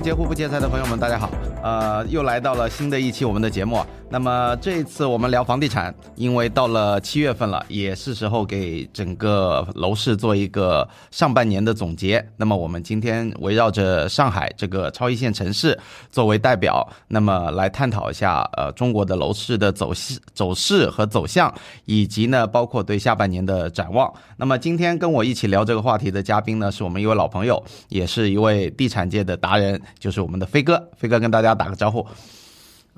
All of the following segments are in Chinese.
截胡不截财的朋友们，大家好。呃，又来到了新的一期我们的节目。那么这一次我们聊房地产，因为到了七月份了，也是时候给整个楼市做一个上半年的总结。那么我们今天围绕着上海这个超一线城市作为代表，那么来探讨一下呃中国的楼市的走势、走势和走向，以及呢包括对下半年的展望。那么今天跟我一起聊这个话题的嘉宾呢，是我们一位老朋友，也是一位地产界的达人，就是我们的飞哥。飞哥跟大家打个招呼。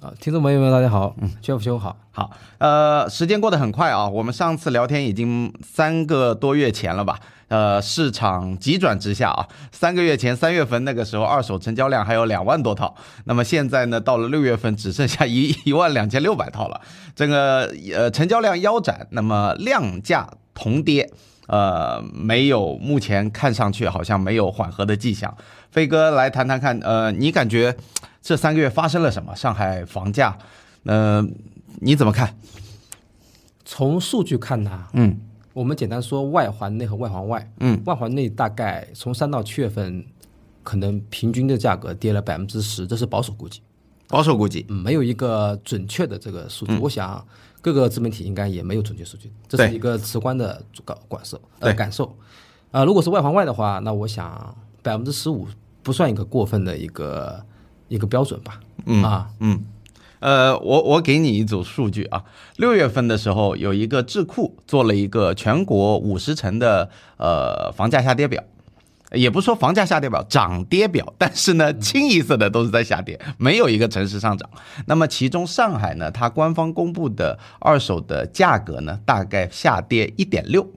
啊，听众朋友们，大家好，嗯，修修好，好，呃，时间过得很快啊，我们上次聊天已经三个多月前了吧？呃，市场急转直下啊，三个月前三月份那个时候，二手成交量还有两万多套，那么现在呢，到了六月份只剩下一 一万两千六百套了，这个呃成交量腰斩，那么量价同跌，呃，没有，目前看上去好像没有缓和的迹象。飞哥来谈谈看，呃，你感觉？这三个月发生了什么？上海房价，呃，你怎么看？从数据看呢？嗯，我们简单说外环内和外环外。嗯，外环内大概从三到七月份，可能平均的价格跌了百分之十，这是保守估计。保守估计，嗯，没有一个准确的这个数据。我想各个自媒体应该也没有准确数据，这是一个直观的感感受。呃，感受。啊，如果是外环外的话，那我想百分之十五不算一个过分的一个。一个标准吧，嗯啊，嗯，呃，我我给你一组数据啊，六月份的时候有一个智库做了一个全国五十城的呃房价下跌表，也不说房价下跌表，涨跌表，但是呢，清一色的都是在下跌，没有一个城市上涨。那么其中上海呢，它官方公布的二手的价格呢，大概下跌一点六。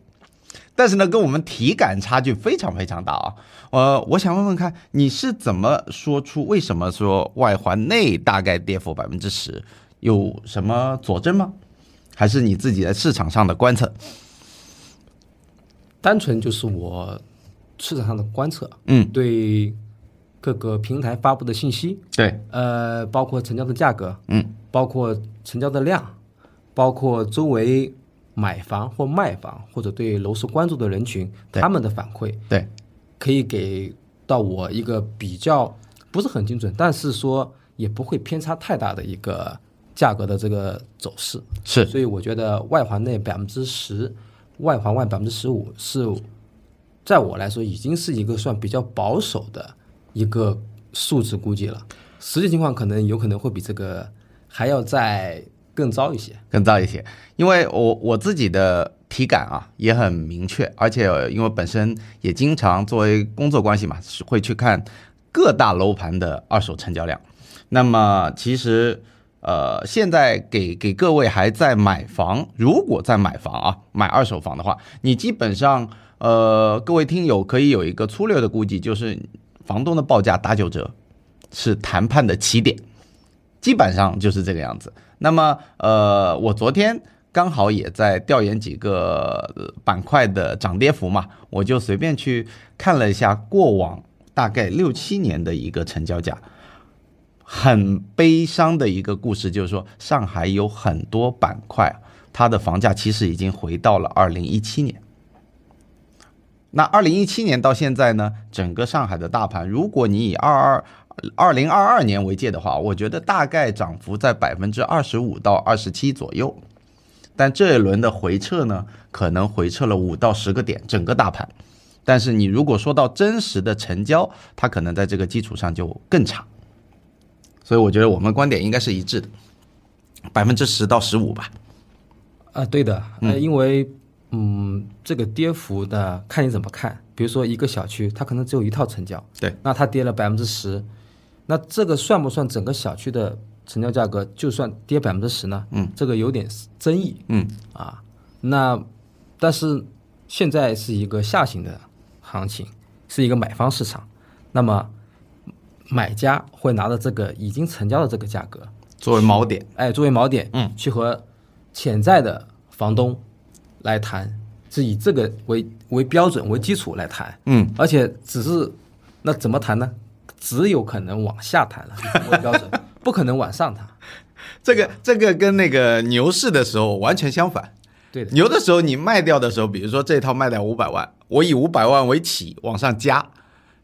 但是呢，跟我们体感差距非常非常大啊！呃，我想问问看，你是怎么说出为什么说外环内大概跌幅百分之十，有什么佐证吗？还是你自己在市场上的观测？单纯就是我市场上的观测，嗯，对各个平台发布的信息，对，呃，包括成交的价格，嗯，包括成交的量，包括周围。买房或卖房，或者对楼市关注的人群，他们的反馈，对，可以给到我一个比较不是很精准，但是说也不会偏差太大的一个价格的这个走势。是，所以我觉得外环内百分之十，外环外百分之十五，是在我来说已经是一个算比较保守的一个数字估计了。实际情况可能有可能会比这个还要再。更糟一些，更糟一些，因为我我自己的体感啊也很明确，而且因为本身也经常作为工作关系嘛，是会去看各大楼盘的二手成交量。那么其实呃，现在给给各位还在买房，如果在买房啊，买二手房的话，你基本上呃，各位听友可以有一个粗略的估计，就是房东的报价打九折是谈判的起点，基本上就是这个样子。那么，呃，我昨天刚好也在调研几个板块的涨跌幅嘛，我就随便去看了一下过往大概六七年的一个成交价，很悲伤的一个故事，就是说上海有很多板块，它的房价其实已经回到了二零一七年。那二零一七年到现在呢，整个上海的大盘，如果你以二二。二零二二年为界的话，我觉得大概涨幅在百分之二十五到二十七左右，但这一轮的回撤呢，可能回撤了五到十个点，整个大盘。但是你如果说到真实的成交，它可能在这个基础上就更差。所以我觉得我们观点应该是一致的，百分之十到十五吧。啊，对的，呃，因为嗯，这个跌幅的看你怎么看，比如说一个小区，它可能只有一套成交，对，那它跌了百分之十。那这个算不算整个小区的成交价格？就算跌百分之十呢？嗯，这个有点争议。嗯，啊，那但是现在是一个下行的行情，是一个买方市场，那么买家会拿着这个已经成交的这个价格作为锚点，哎，作为锚点，嗯，去和潜在的房东来谈，是以这个为为标准为基础来谈，嗯，而且只是那怎么谈呢？只有可能往下谈了，标准 不可能往上谈。这个这个跟那个牛市的时候完全相反。对的，牛的时候你卖掉的时候，比如说这套卖掉五百万，我以五百万为起往上加，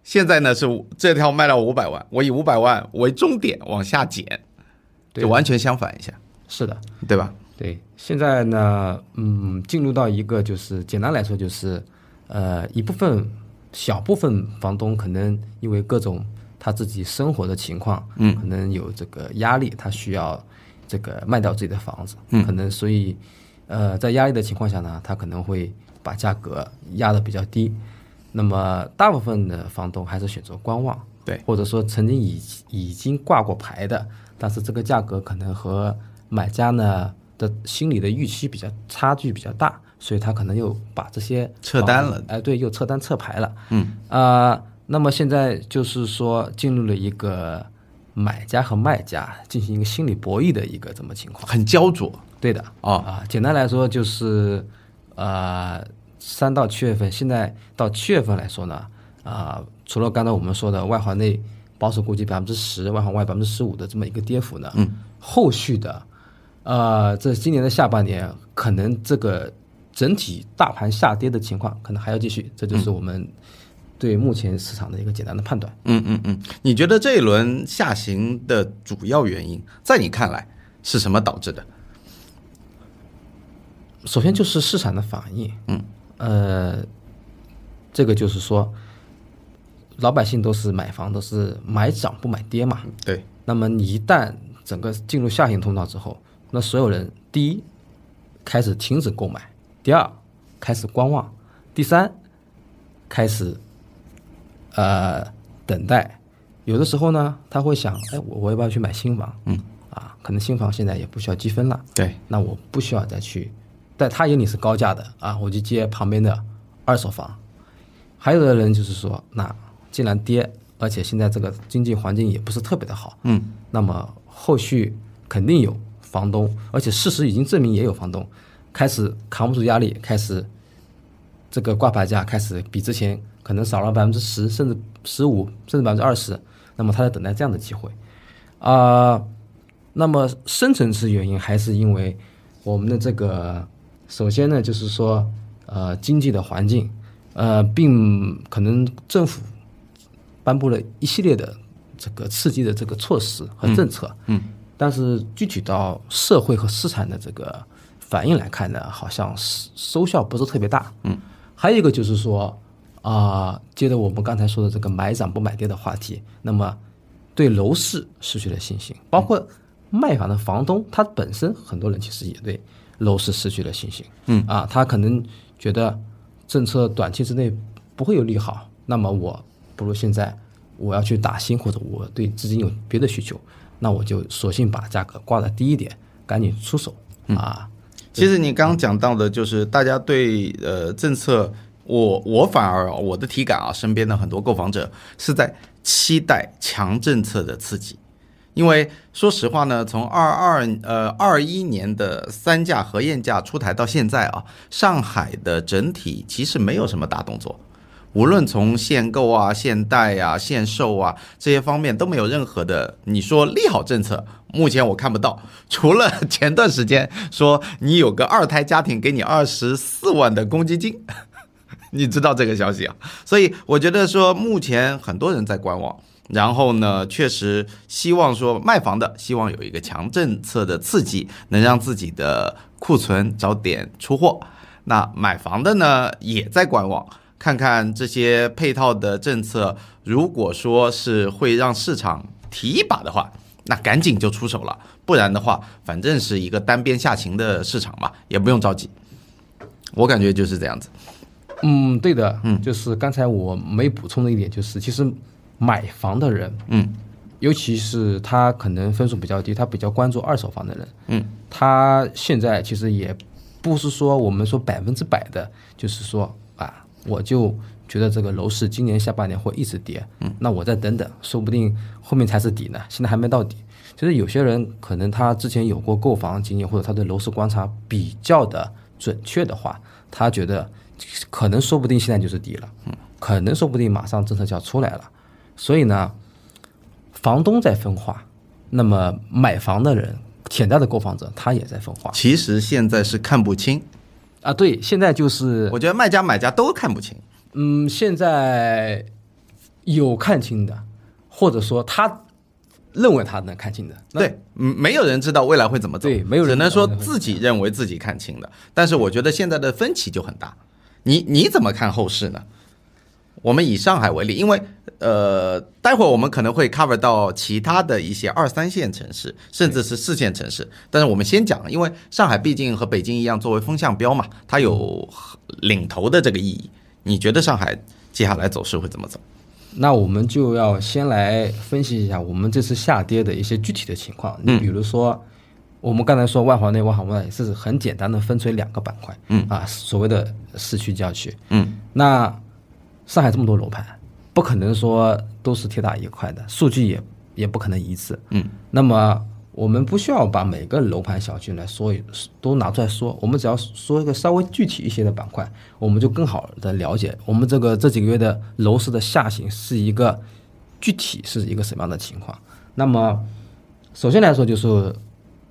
现在呢是这套卖到五百万，我以五百万为终点往下减，对就完全相反一下，是的，对吧？对，现在呢，嗯，进入到一个就是简单来说就是，呃，一部分小部分房东可能因为各种他自己生活的情况，嗯，可能有这个压力，他需要这个卖掉自己的房子，嗯，可能所以，呃，在压力的情况下呢，他可能会把价格压得比较低。那么大部分的房东还是选择观望，对，或者说曾经已已经挂过牌的，但是这个价格可能和买家呢的心理的预期比较差距比较大，所以他可能又把这些撤单了。哎，对，又撤单撤牌了，嗯，啊、那么现在就是说进入了一个买家和卖家进行一个心理博弈的一个这么情况，很焦灼。对的，哦，啊，简单来说就是，呃，三到七月份，现在到七月份来说呢，啊、除了刚才我们说的外环内保守估计百分之十，外环外百分之十五的这么一个跌幅呢，嗯，后续的，呃，这今年的下半年可能这个整体大盘下跌的情况可能还要继续，这就是我们对目前市场的一个简单的判断。嗯嗯嗯，你觉得这一轮下行的主要原因，在你看来是什么导致的？首先就是市场的反应，嗯，呃，这个就是说，老百姓都是买房都是买涨不买跌嘛。对，那么你一旦整个进入下行通道之后，那所有人第一开始停止购买，第二开始观望，第三开始呃等待。有的时候呢，他会想，哎，我我要不要去买新房？嗯，啊，可能新房现在也不需要积分了。对，那我不需要再去，在他眼里是高价的啊，我就接旁边的二手房。还有的人就是说，那既然跌，而且现在这个经济环境也不是特别的好，嗯，那么后续肯定有房东，而且事实已经证明也有房东开始扛不住压力，开始这个挂牌价开始比之前可能少了百分之十，甚至十五，甚至百分之二十。那么他在等待这样的机会，啊、那么深层次原因还是因为我们的这个，首先呢，就是说，呃，经济的环境，呃，并可能政府颁布了一系列的这个刺激的这个措施和政策，嗯，但是具体到社会和市场的这个反应来看呢，好像是收效不是特别大，嗯，还有一个就是说，啊、接着我们刚才说的这个买涨不买跌的话题，那么对楼市失去了信心，包括卖房的房东，他本身很多人其实也对楼市失去了信心。嗯啊，他可能觉得政策短期之内不会有利好，那么我不如现在我要去打新，或者我对资金有别的需求，那我就索性把价格挂的低一点，赶紧出手啊。其实你刚刚讲到的，就是大家对呃政策，我我反而我的体感啊，身边的很多购房者是在期待强政策的刺激，因为说实话呢，从二二呃二一年的三价核验价出台到现在啊，上海的整体其实没有什么大动作。无论从限购啊、限贷啊、限售啊这些方面都没有任何的你说利好政策，目前我看不到。除了前段时间说你有个二胎家庭给你二十四万的公积金，你知道这个消息啊？所以我觉得说目前很多人在观望，然后呢，确实希望说卖房的希望有一个强政策的刺激，能让自己的库存早点出货。那买房的呢也在观望。看看这些配套的政策，如果说是会让市场提一把的话，那赶紧就出手了。不然的话，反正是一个单边下行的市场嘛，也不用着急。我感觉就是这样子。嗯，对的，嗯，就是刚才我没补充的一点就是，其实买房的人，嗯，尤其是他可能分数比较低，他比较关注二手房的人，嗯，他现在其实也不是说我们说百分之百的，就是说，我就觉得这个楼市今年下半年会一直跌，嗯，那我再等等，说不定后面才是底呢，现在还没到底。其实有些人可能他之前有过购房经验，或者他对楼市观察比较的准确的话，他觉得可能说不定现在就是底了，嗯，可能说不定马上政策就要出来了，所以呢，房东在分化，那么买房的人，潜在的购房者他也在分化。其实现在是看不清，啊。对，现在就是我觉得卖家买家都看不清。嗯，现在有看清的，或者说他认为他能看清的。对，嗯，没有人知道未来会怎么走，对没有人只能说自己认为自己看清的。但是我觉得现在的分歧就很大，你你怎么看后市呢？我们以上海为例，因为呃，待会儿我们可能会 cover 到其他的一些二三线城市，甚至是四线城市。但是我们先讲，因为上海毕竟和北京一样，作为风向标嘛，它有领头的这个意义。你觉得上海接下来走势会怎么走？那我们就要先来分析一下我们这次下跌的一些具体的情况。你比如说，我们刚才说外环内、外环外是很简单的分成两个板块，嗯啊，所谓的市区、郊区。嗯那上海这么多楼盘，不可能说都是铁打一块的，数据也也不可能一致。嗯，那么我们不需要把每个楼盘小区来说一都拿出来说，我们只要说一个稍微具体一些的板块，我们就更好的了解我们这个这几个月的楼市的下行是一个具体是一个什么样的情况。那么首先来说就是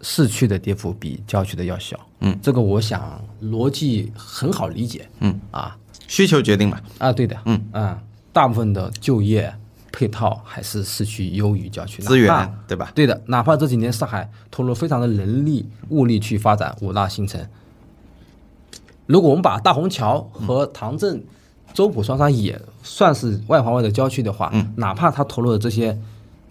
市区的跌幅比郊区的要小，嗯，这个我想逻辑很好理解，嗯啊，需求决定嘛。啊，对的，嗯啊，大部分的就业配套还是市区优于郊区，资源对吧？对的，哪怕这几年上海投入非常的人力物力去发展五大新城，如果我们把大虹桥和唐镇、周浦、双山也算是外环外的郊区的话，嗯哪怕他投入的这些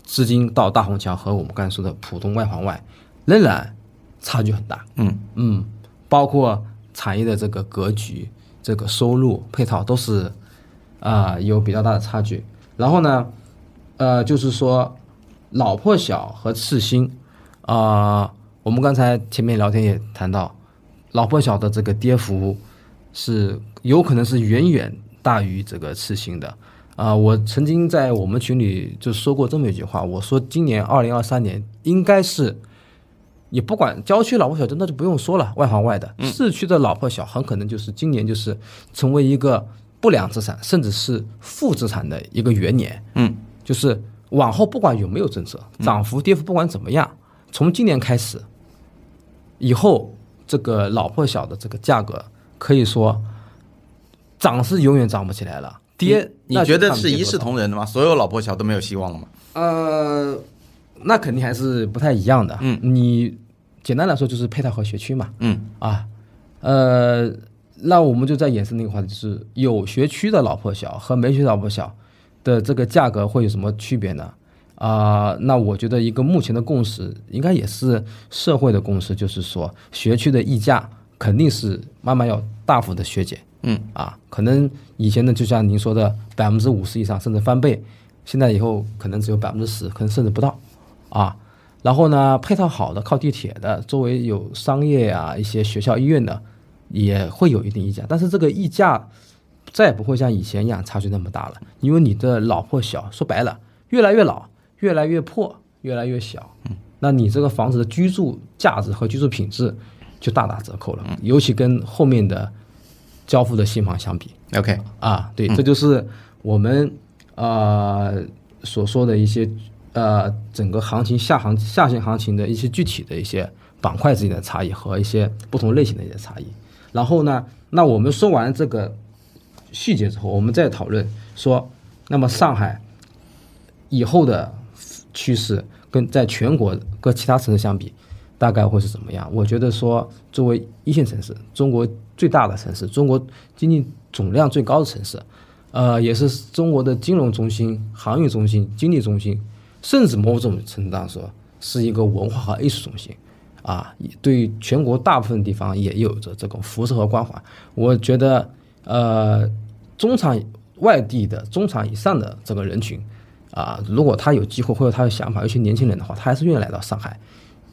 资金到大虹桥和我们刚才说的浦东外环外，仍然差距很大。嗯嗯，包括产业的这个格局、这个收入配套都是啊、有比较大的差距。然后呢，呃，就是说老破小和次新啊、我们刚才前面聊天也谈到，老破小的这个跌幅是有可能是远远大于这个次新的。啊、我曾经在我们群里就说过这么一句话，我说今年二零二三年应该是也不管郊区老破小，那就不用说了，外环外的。市区的老破小，很可能就是今年就是成为一个不良资产，甚至是负资产的一个元年。嗯，就是往后不管有没有政策，涨幅跌幅不管怎么样，从今年开始，以后这个老破小的这个价格可以说涨是永远涨不起来了，跌你觉得是一视同仁的吗？所有老破小都没有希望了吗？呃，那肯定还是不太一样的。嗯，你简单来说就是配套和学区嘛。嗯啊，呃，那我们就再衍生那个话题，就是有学区的老破小和没学区老破小的这个价格会有什么区别呢？啊、那我觉得一个目前的共识，应该也是社会的共识，就是说学区的溢价肯定是慢慢要大幅的削减。嗯啊，可能以前呢就像您说的百分之五十以上，甚至翻倍，现在以后可能只有百分之十，可能甚至不到啊。然后呢，配套好的靠地铁的，周围有商业啊、一些学校、医院的，也会有一定溢价，但是这个溢价再也不会像以前一样差距那么大了，因为你的老破小，说白了，越来越老，越来越破，越来越小，那你这个房子的居住价值和居住品质就大打折扣了，尤其跟后面的交付的新房相比，，OK，啊，对，这就是我们呃所说的一些呃整个行情下行下行行情的一些具体的一些板块之间的差异和一些不同类型的一些差异。然后呢，那我们说完这个细节之后，我们再讨论说，那么上海以后的趋势跟在全国各其他城市相比，大概会是怎么样？我觉得说，作为一线城市，中国最大的城市，中国经济总量最高的城市，呃，也是中国的金融中心、航运中心、经济中心，甚至某种程度上说是一个文化和艺术中心，啊，也对全国大部分地方也有着这种辐射和关怀。我觉得，呃，中产外地的中产以上的这个人群，啊，如果他有机会或者他有想法，尤其年轻人的话，他还是愿意来到上海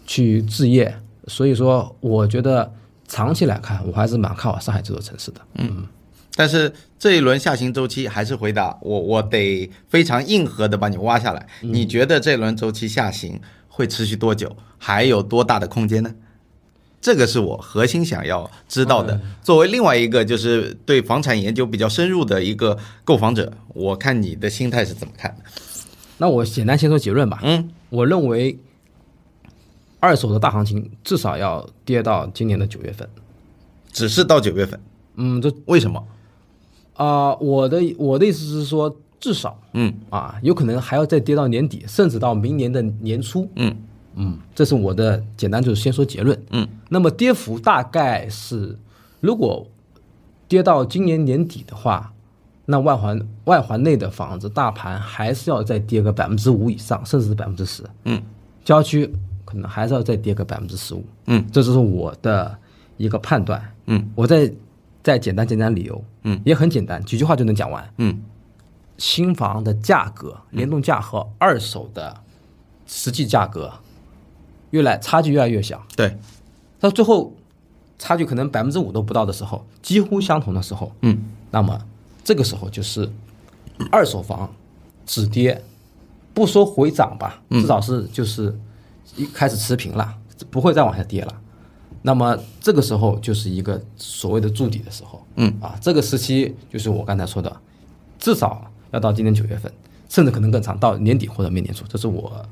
去置业。所以说，我觉得长期来看，我还是蛮看好上海这座城市的。但是这一轮下行周期还是回答我，我得非常硬核的把你挖下来。你觉得这轮周期下行会持续多久？还有多大的空间呢？这个是我核心想要知道的。作为另外一个就是对房产研究比较深入的一个购房者，我看你的心态是怎么看的？那我简单先说结论吧。嗯，我认为二手的大行情至少要跌到今年的九月份。只是到九月份，嗯，这为什么？啊、我的我的意思是说，至少嗯啊，有可能还要再跌到年底，甚至到明年的年初。嗯嗯，这是我的简单就是先说结论。嗯，那么跌幅大概是，如果跌到今年年底的话，那外环外环内的房子大盘还是要再跌个百分之五以上，甚至是百分之十。嗯，郊区可能还是要再跌个百分之十五。嗯，这就是我的一个判断。嗯，我再再简单简单理由。嗯，也很简单，几句话就能讲完。嗯新房的价格联动价和二手的实际价格越来差距越来越小，对，到最后差距可能百分之五都不到的时候，几乎相同的时候，嗯那么这个时候就是二手房止跌，不说回涨吧，至少是就是一开始持平了，不会再往下跌了。那么这个时候就是一个所谓的筑底的时候，嗯。啊，这个时期就是我刚才说的，至少要到今年九月份，甚至可能更长，到年底或者明年初，这是我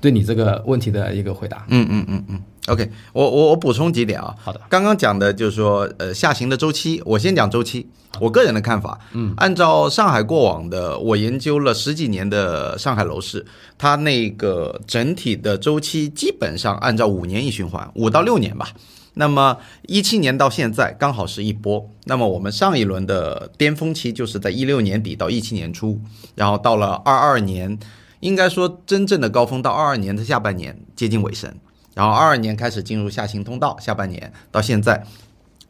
对你这个问题的一个回答。嗯嗯嗯嗯，OK，我我我补充几点啊。好的刚刚讲的就是说，呃，下行的周期，我先讲周期。我个人的看法，嗯，按照上海过往的，我研究了十几年的上海楼市，它那个整体的周期基本上按照五年一循环，五到六年吧。那么一七年到现在刚好是一波，那么我们上一轮的巅峰期就是在一六年底到一七年初，然后到了二二年，应该说真正的高峰到二二年的下半年接近尾声，然后二二年开始进入下行通道，下半年到现在，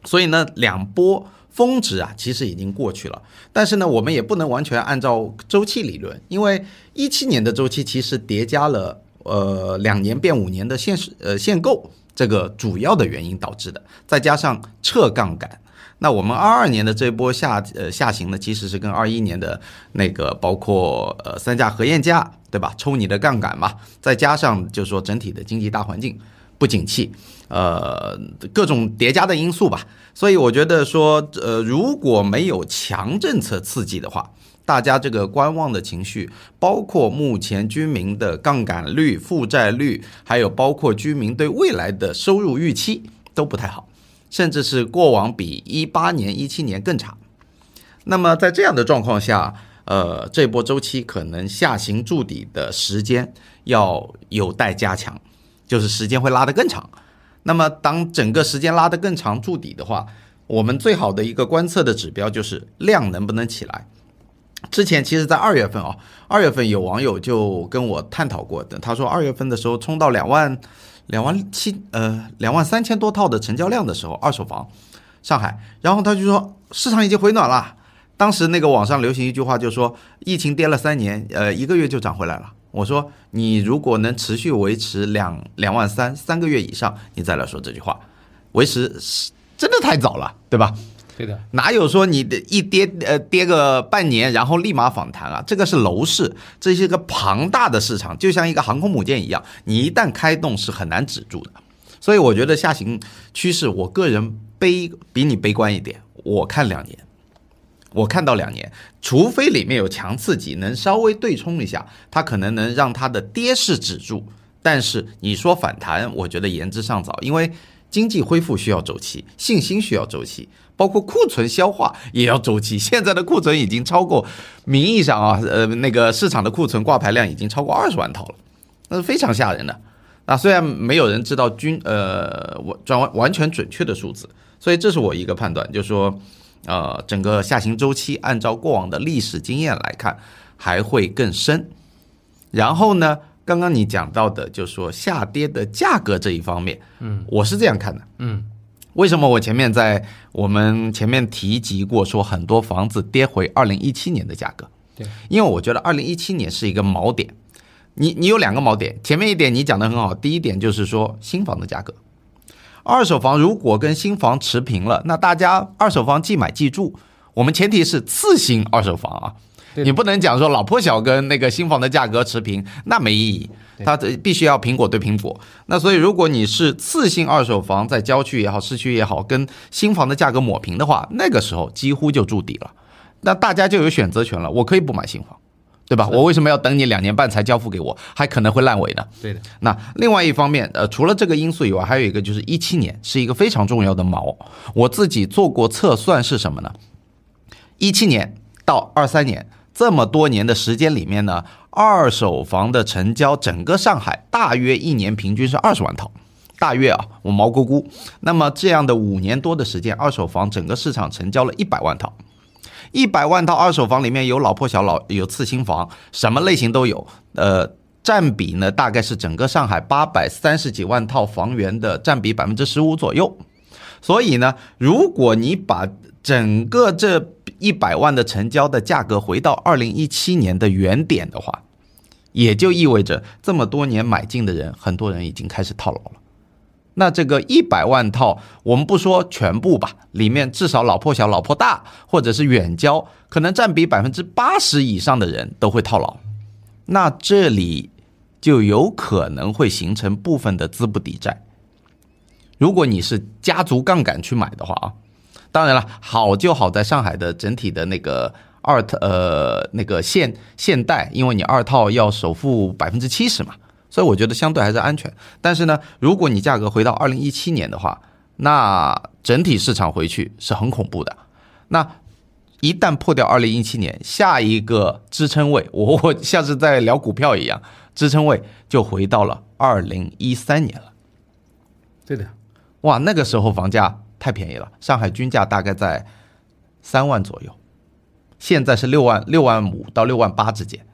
所以呢两波峰值啊其实已经过去了，但是呢我们也不能完全按照周期理论，因为一七年的周期其实叠加了呃两年变五年的限市呃限购这个主要的原因导致的，再加上撤杠杆。那我们二二年的这波下呃下行呢，其实是跟二一年的那个包括呃三价核验价，对吧？抽你的杠杆嘛，再加上就是说整体的经济大环境不景气，呃各种叠加的因素吧。所以我觉得说，呃如果没有强政策刺激的话，大家这个观望的情绪，包括目前居民的杠杆率、负债率，还有包括居民对未来的收入预期都不太好。甚至是过往比一八年、一七年更差。那么在这样的状况下，呃，这波周期可能下行筑底的时间要有待加强，就是时间会拉得更长。那么当整个时间拉得更长筑底的话，我们最好的一个观测的指标就是量能不能起来。之前其实，在二月份啊，二月份有网友就跟我探讨过的，他说二月份的时候冲到两万。两万七呃两万三千多套的成交量的时候，二手房，上海，然后他就说市场已经回暖了。当时那个网上流行一句话，就说疫情跌了三年，呃一个月就涨回来了。我说你如果能持续维持两两万三三个月以上，你再来说这句话，维持是真的太早了，对吧？对的，哪有说你的一跌呃跌个半年，然后立马反弹啊？这个是楼市，这是一个庞大的市场，就像一个航空母舰一样，你一旦开动是很难止住的。所以我觉得下行趋势，我个人悲比你悲观一点，我看两年，我看到两年，除非里面有强刺激，能稍微对冲一下，它可能能让它的跌势止住。但是你说反弹，我觉得言之尚早，因为经济恢复需要周期，信心需要周期。包括库存消化也要周期，现在的库存已经超过名义上啊，呃，那个市场的库存挂牌量已经超过二十万套了，那是非常吓人的。那虽然没有人知道均呃完完完全准确的数字，所以这是我一个判断，就是说，呃，整个下行周期按照过往的历史经验来看，还会更深。然后呢，刚刚你讲到的，就是说下跌的价格这一方面，嗯，我是这样看的，嗯。为什么我前面在我们前面提及过，说很多房子跌回二零一七年的价格？对，因为我觉得二零一七年是一个锚点。你你有两个锚点，前面一点你讲的很好，第一点就是说新房的价格，二手房如果跟新房持平了，那大家二手房即买即住。我们前提是次新二手房啊，你不能讲说老破小跟那个新房的价格持平，那没意义。它必须要苹果对苹果。那所以，如果你是次新二手房，在郊区也好，市区也好，跟新房的价格抹平的话，那个时候几乎就筑底了。那大家就有选择权了。我可以不买新房，对吧？我为什么要等你两年半才交付给我，还可能会烂尾呢？对的。那另外一方面，呃，除了这个因素以外，还有一个就是一七年是一个非常重要的锚。我自己做过测算是什么呢？一七年到二三年。这么多年的时间里面呢，二手房的成交，整个上海大约一年平均是二十万套，大约啊，我毛估估。那么这样的五年多的时间，二手房整个市场成交了一百万套，一百万套二手房里面有老破小老，有次新房，什么类型都有。呃，占比呢大概是整个上海八百三十几万套房源的占比百分之十五左右。所以呢，如果你把整个这一百万的成交的价格回到二零一七年的原点的话，也就意味着这么多年买进的人，很多人已经开始套牢了。那这个一百万套，我们不说全部吧，里面至少老破小、老破大，或者是远交，可能占比百分之八十以上的人都会套牢。那这里就有可能会形成部分的资不抵债。如果你是家族杠杆去买的话啊。当然了，好就好在上海的整体的那个二套呃那个现现代，因为你二套要首付百分之七十嘛，所以我觉得相对还是安全。但是呢，如果你价格回到二零一七年的话，那整体市场回去是很恐怖的。那一旦破掉二零一七年，下一个支撑位，我我像是在聊股票一样，支撑位就回到了二零一三年了。对的，哇，那个时候房价。太便宜了，上海均价大概在三万左右，现在是六万六万五到六万八之间。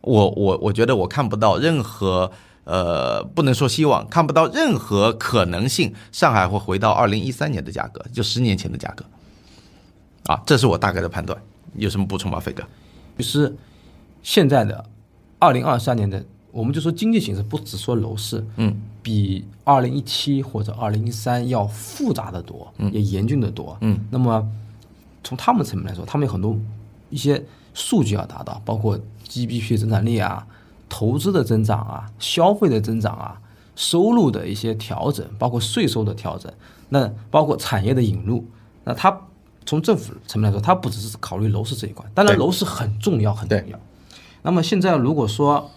我我我觉得我看不到任何呃，不能说希望，看不到任何可能性，上海会回到二零一三年的价格，就十年前的价格。啊，这是我大概的判断。有什么补充吗，飞哥？就是现在的二零二三年的。我们就说经济形势，不只说楼市，嗯，比二零一七或者二零一三要复杂的多，嗯，也严峻的多，嗯。那么从他们层面来说，他们有很多一些数据要达到，包括 GDP 增长率啊、投资的增长啊、消费的增长啊、收入的一些调整，包括税收的调整，那包括产业的引入。那他从政府层面来说，他不只是考虑楼市这一块，当然楼市很重要，很重要。那么现在如果说，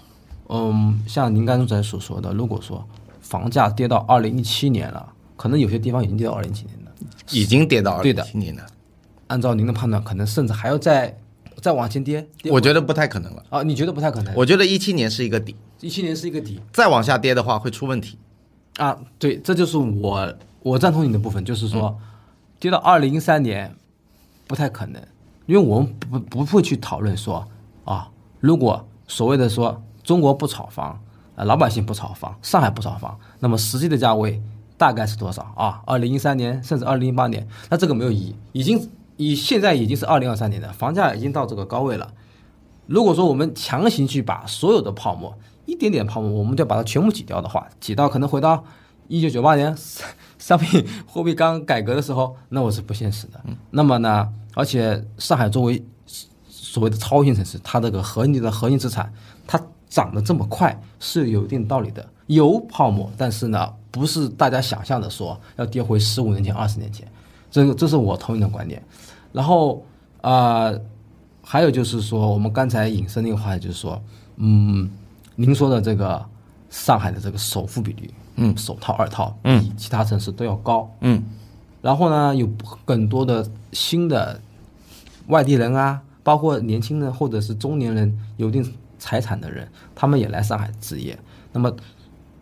嗯，像您刚才所说的，如果说房价跌到二零一七年了，可能有些地方已经跌到二零一七年了，已经跌到二零一七年了。按照您的判断，可能甚至还要再再往前跌。我觉得不太可能了啊，你觉得不太可能？我觉得一七年是一个底，一七年是一个底，再往下跌的话会出问题。啊，对，这就是我我赞同你的部分，就是说跌到二零一三年不太可能，因为我们不不会去讨论说啊，如果所谓的说。中国不炒房，啊，老百姓不炒房，上海不炒房，那么实际的价位大概是多少啊？二零一三年甚至二零一八年，那这个没有意义，已经以现在已经是二零二三年的房价已经到这个高位了。如果说我们强行去把所有的泡沫，一点点泡沫，我们就把它全部挤掉的话，挤到可能回到一九九八年商品货币刚改革的时候，那我是不现实的。那么呢，而且上海作为所谓的超一线城市，它这个核心的核心资产，它涨得这么快是有一定道理的，有泡沫，但是呢，不是大家想象的说要跌回十五年前、二十年前，这个这是我同意的观点。然后啊，还有就是说，我们刚才引申那个话，就是说，嗯，您说的这个上海的这个首付比率，嗯，首套、二套比其他城市都要高，嗯，然后呢，有更多的新的外地人啊，包括年轻人或者是中年人，有一定。财产的人，他们也来上海置业，那么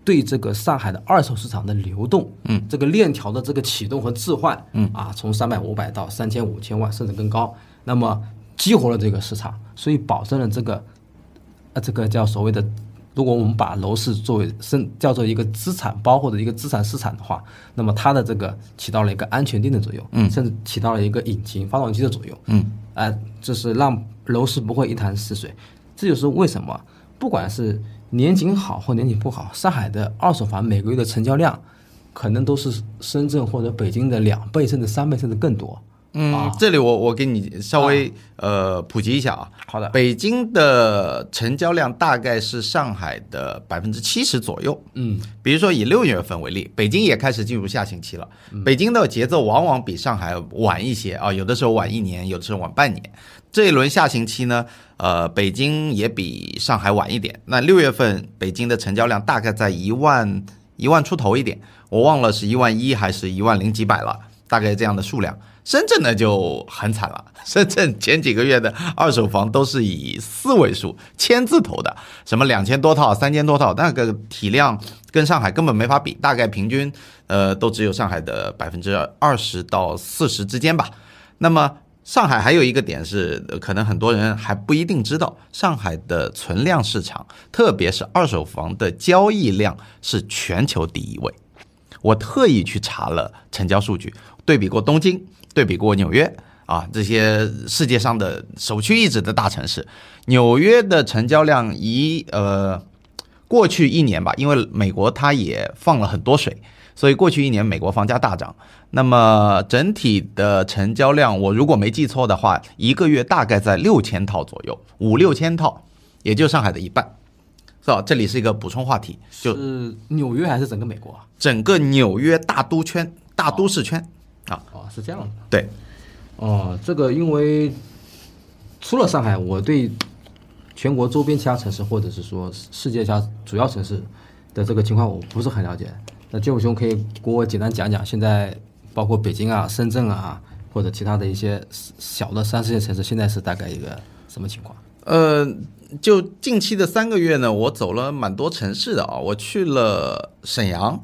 对这个上海的二手市场的流动，嗯，这个链条的这个启动和置换，嗯啊，从三百五百到三千五千万甚至更高，那么激活了这个市场，所以保证了这个，呃，这个叫所谓的，如果我们把楼市作为生叫做一个资产包或者一个资产市场的话，那么它的这个起到了一个安全定的作用，嗯，甚至起到了一个引擎发动机的作用，嗯，呃，就是让楼市不会一潭死水。这就是为什么，不管是年景好或年景不好，上海的二手房每个月的成交量，可能都是深圳或者北京的两倍，甚至三倍，甚至更多。嗯，这里我我给你稍微呃普及一下啊。好的，北京的成交量大概是上海的百分之七十左右。嗯，比如说以六月份为例，北京也开始进入下行期了。北京的节奏往往比上海晚一些啊，有的时候晚一年，有的时候晚半年。这一轮下行期呢，呃，北京也比上海晚一点。那六月份北京的成交量大概在一万一万出头一点，我忘了是一万一还是一万零几百了。大概这样的数量。深圳呢就很惨了，深圳前几个月的二手房都是以四位数、千字头的，什么两千多套、三千多套，那个体量跟上海根本没法比，大概平均呃都只有上海的百分之二十到四十之间吧。那么上海还有一个点是，可能很多人还不一定知道，上海的存量市场，特别是二手房的交易量是全球第一位。我特意去查了成交数据，对比过东京。对比过纽约啊，这些世界上的首屈一指的大城市，纽约的成交量一呃，过去一年吧，因为美国它也放了很多水，所以过去一年美国房价大涨。那么整体的成交量，我如果没记错的话，一个月大概在六千套左右，五六千套，也就上海的一半，是吧？这里是一个补充话题，就是纽约还是整个美国啊？整个纽约大都圈、大都市圈。啊哦，是这样的。对，哦，这个因为除了上海，我对全国周边其他城市，或者是说世界上主要城市的这个情况，我不是很了解。那建武兄可以给我简单讲讲，现在包括北京啊、深圳啊，或者其他的一些小的三四线城市，现在是大概一个什么情况？呃，就近期的三个月呢，我走了蛮多城市的啊，我去了沈阳。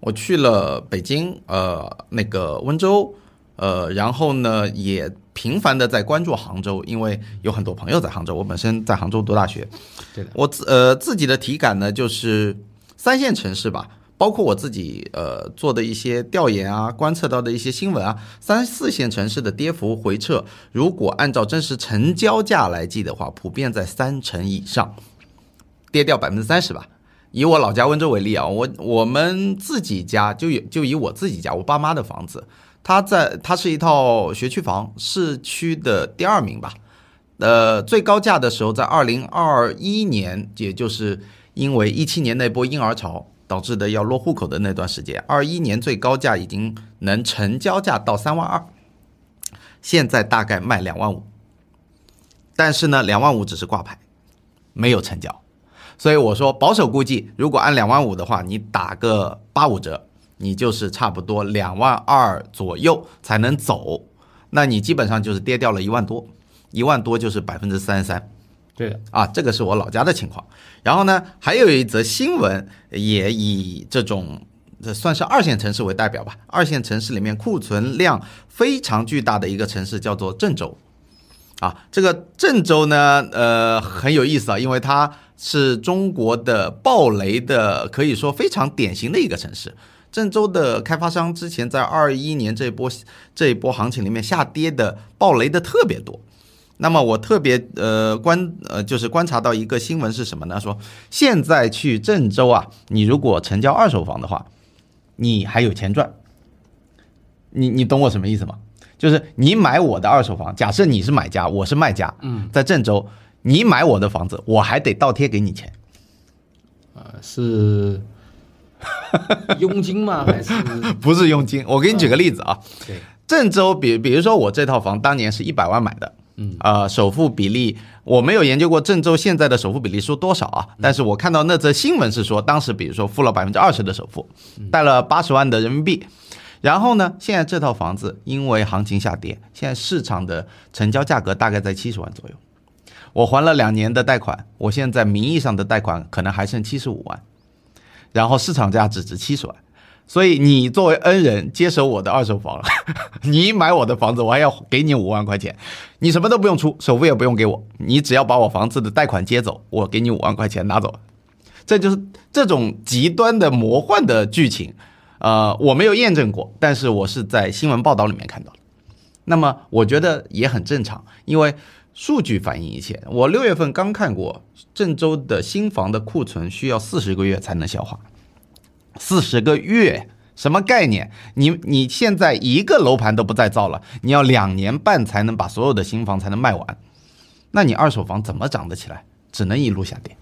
我去了北京，呃，那个温州，呃，然后呢，也频繁的在关注杭州，因为有很多朋友在杭州。我本身在杭州读大学，对的。我自呃自己的体感呢，就是三线城市吧，包括我自己呃做的一些调研啊，观测到的一些新闻啊，三四线城市的跌幅回撤，如果按照真实成交价来计的话，普遍在三成以上，跌掉百分之三十吧。以我老家温州为例啊，我我们自己家就有就以我自己家我爸妈的房子，它在它是一套学区房，市区的第二名吧。呃，最高价的时候在二零二一年，也就是因为一七年那波婴儿潮导致的要落户口的那段时间，二一年最高价已经能成交价到三万二，现在大概卖两万五，但是呢，两万五只是挂牌，没有成交。所以我说保守估计，如果按两万五的话，你打个八五折，你就是差不多两万二左右才能走。那你基本上就是跌掉了一万多，一万多就是百分之三十三。对的啊，这个是我老家的情况。然后呢，还有一则新闻也以这种这算是二线城市为代表吧。二线城市里面库存量非常巨大的一个城市叫做郑州。啊，这个郑州呢，呃，很有意思啊，因为它是中国的暴雷的，可以说非常典型的一个城市。郑州的开发商之前在二一年这波这一波行情里面下跌的暴雷的特别多。那么我特别呃观呃就是观察到一个新闻是什么呢？说现在去郑州啊，你如果成交二手房的话，你还有钱赚。你你懂我什么意思吗？就是你买我的二手房，假设你是买家，我是卖家，嗯，在郑州，你买我的房子，我还得倒贴给你钱，呃，是 佣金吗？还是？不是佣金？我给你举个例子啊，对，郑州，比比如说我这套房当年是一百万买的，嗯，呃，首付比例我没有研究过郑州现在的首付比例是多少啊，但是我看到那则新闻是说，当时比如说付了百分之二十的首付，贷了八十万的人民币。然后呢？现在这套房子因为行情下跌，现在市场的成交价格大概在七十万左右。我还了两年的贷款，我现在名义上的贷款可能还剩七十五万，然后市场价只值七十万。所以你作为恩人接手我的二手房，你买我的房子，我还要给你五万块钱，你什么都不用出，首付也不用给我，你只要把我房子的贷款接走，我给你五万块钱拿走。这就是这种极端的魔幻的剧情。呃，我没有验证过，但是我是在新闻报道里面看到的。那么我觉得也很正常，因为数据反映一切。我六月份刚看过郑州的新房的库存需要四十个月才能消化，四十个月什么概念？你你现在一个楼盘都不再造了，你要两年半才能把所有的新房才能卖完，那你二手房怎么涨得起来？只能一路下跌。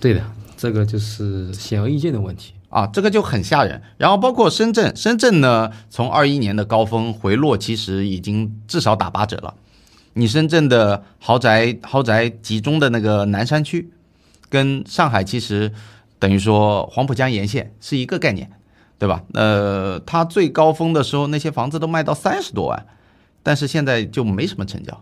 对的，这个就是显而易见的问题。啊，这个就很吓人。然后包括深圳，深圳呢，从二一年的高峰回落，其实已经至少打八折了。你深圳的豪宅豪宅集中的那个南山区，跟上海其实等于说黄浦江沿线是一个概念。对吧？呃，它最高峰的时候，那些房子都卖到三十多万，但是现在就没什么成交。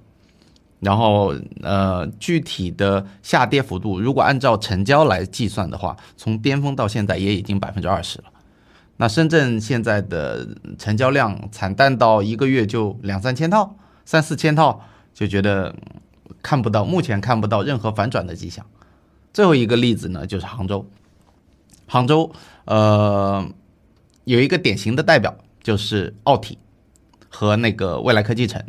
然后，呃，具体的下跌幅度，如果按照成交来计算的话，从巅峰到现在也已经百分之二十了。那深圳现在的成交量惨淡到一个月就两三千套、三四千套，就觉得看不到，目前看不到任何反转的迹象。最后一个例子呢，就是杭州。杭州，呃，有一个典型的代表就是奥体和那个未来科技城。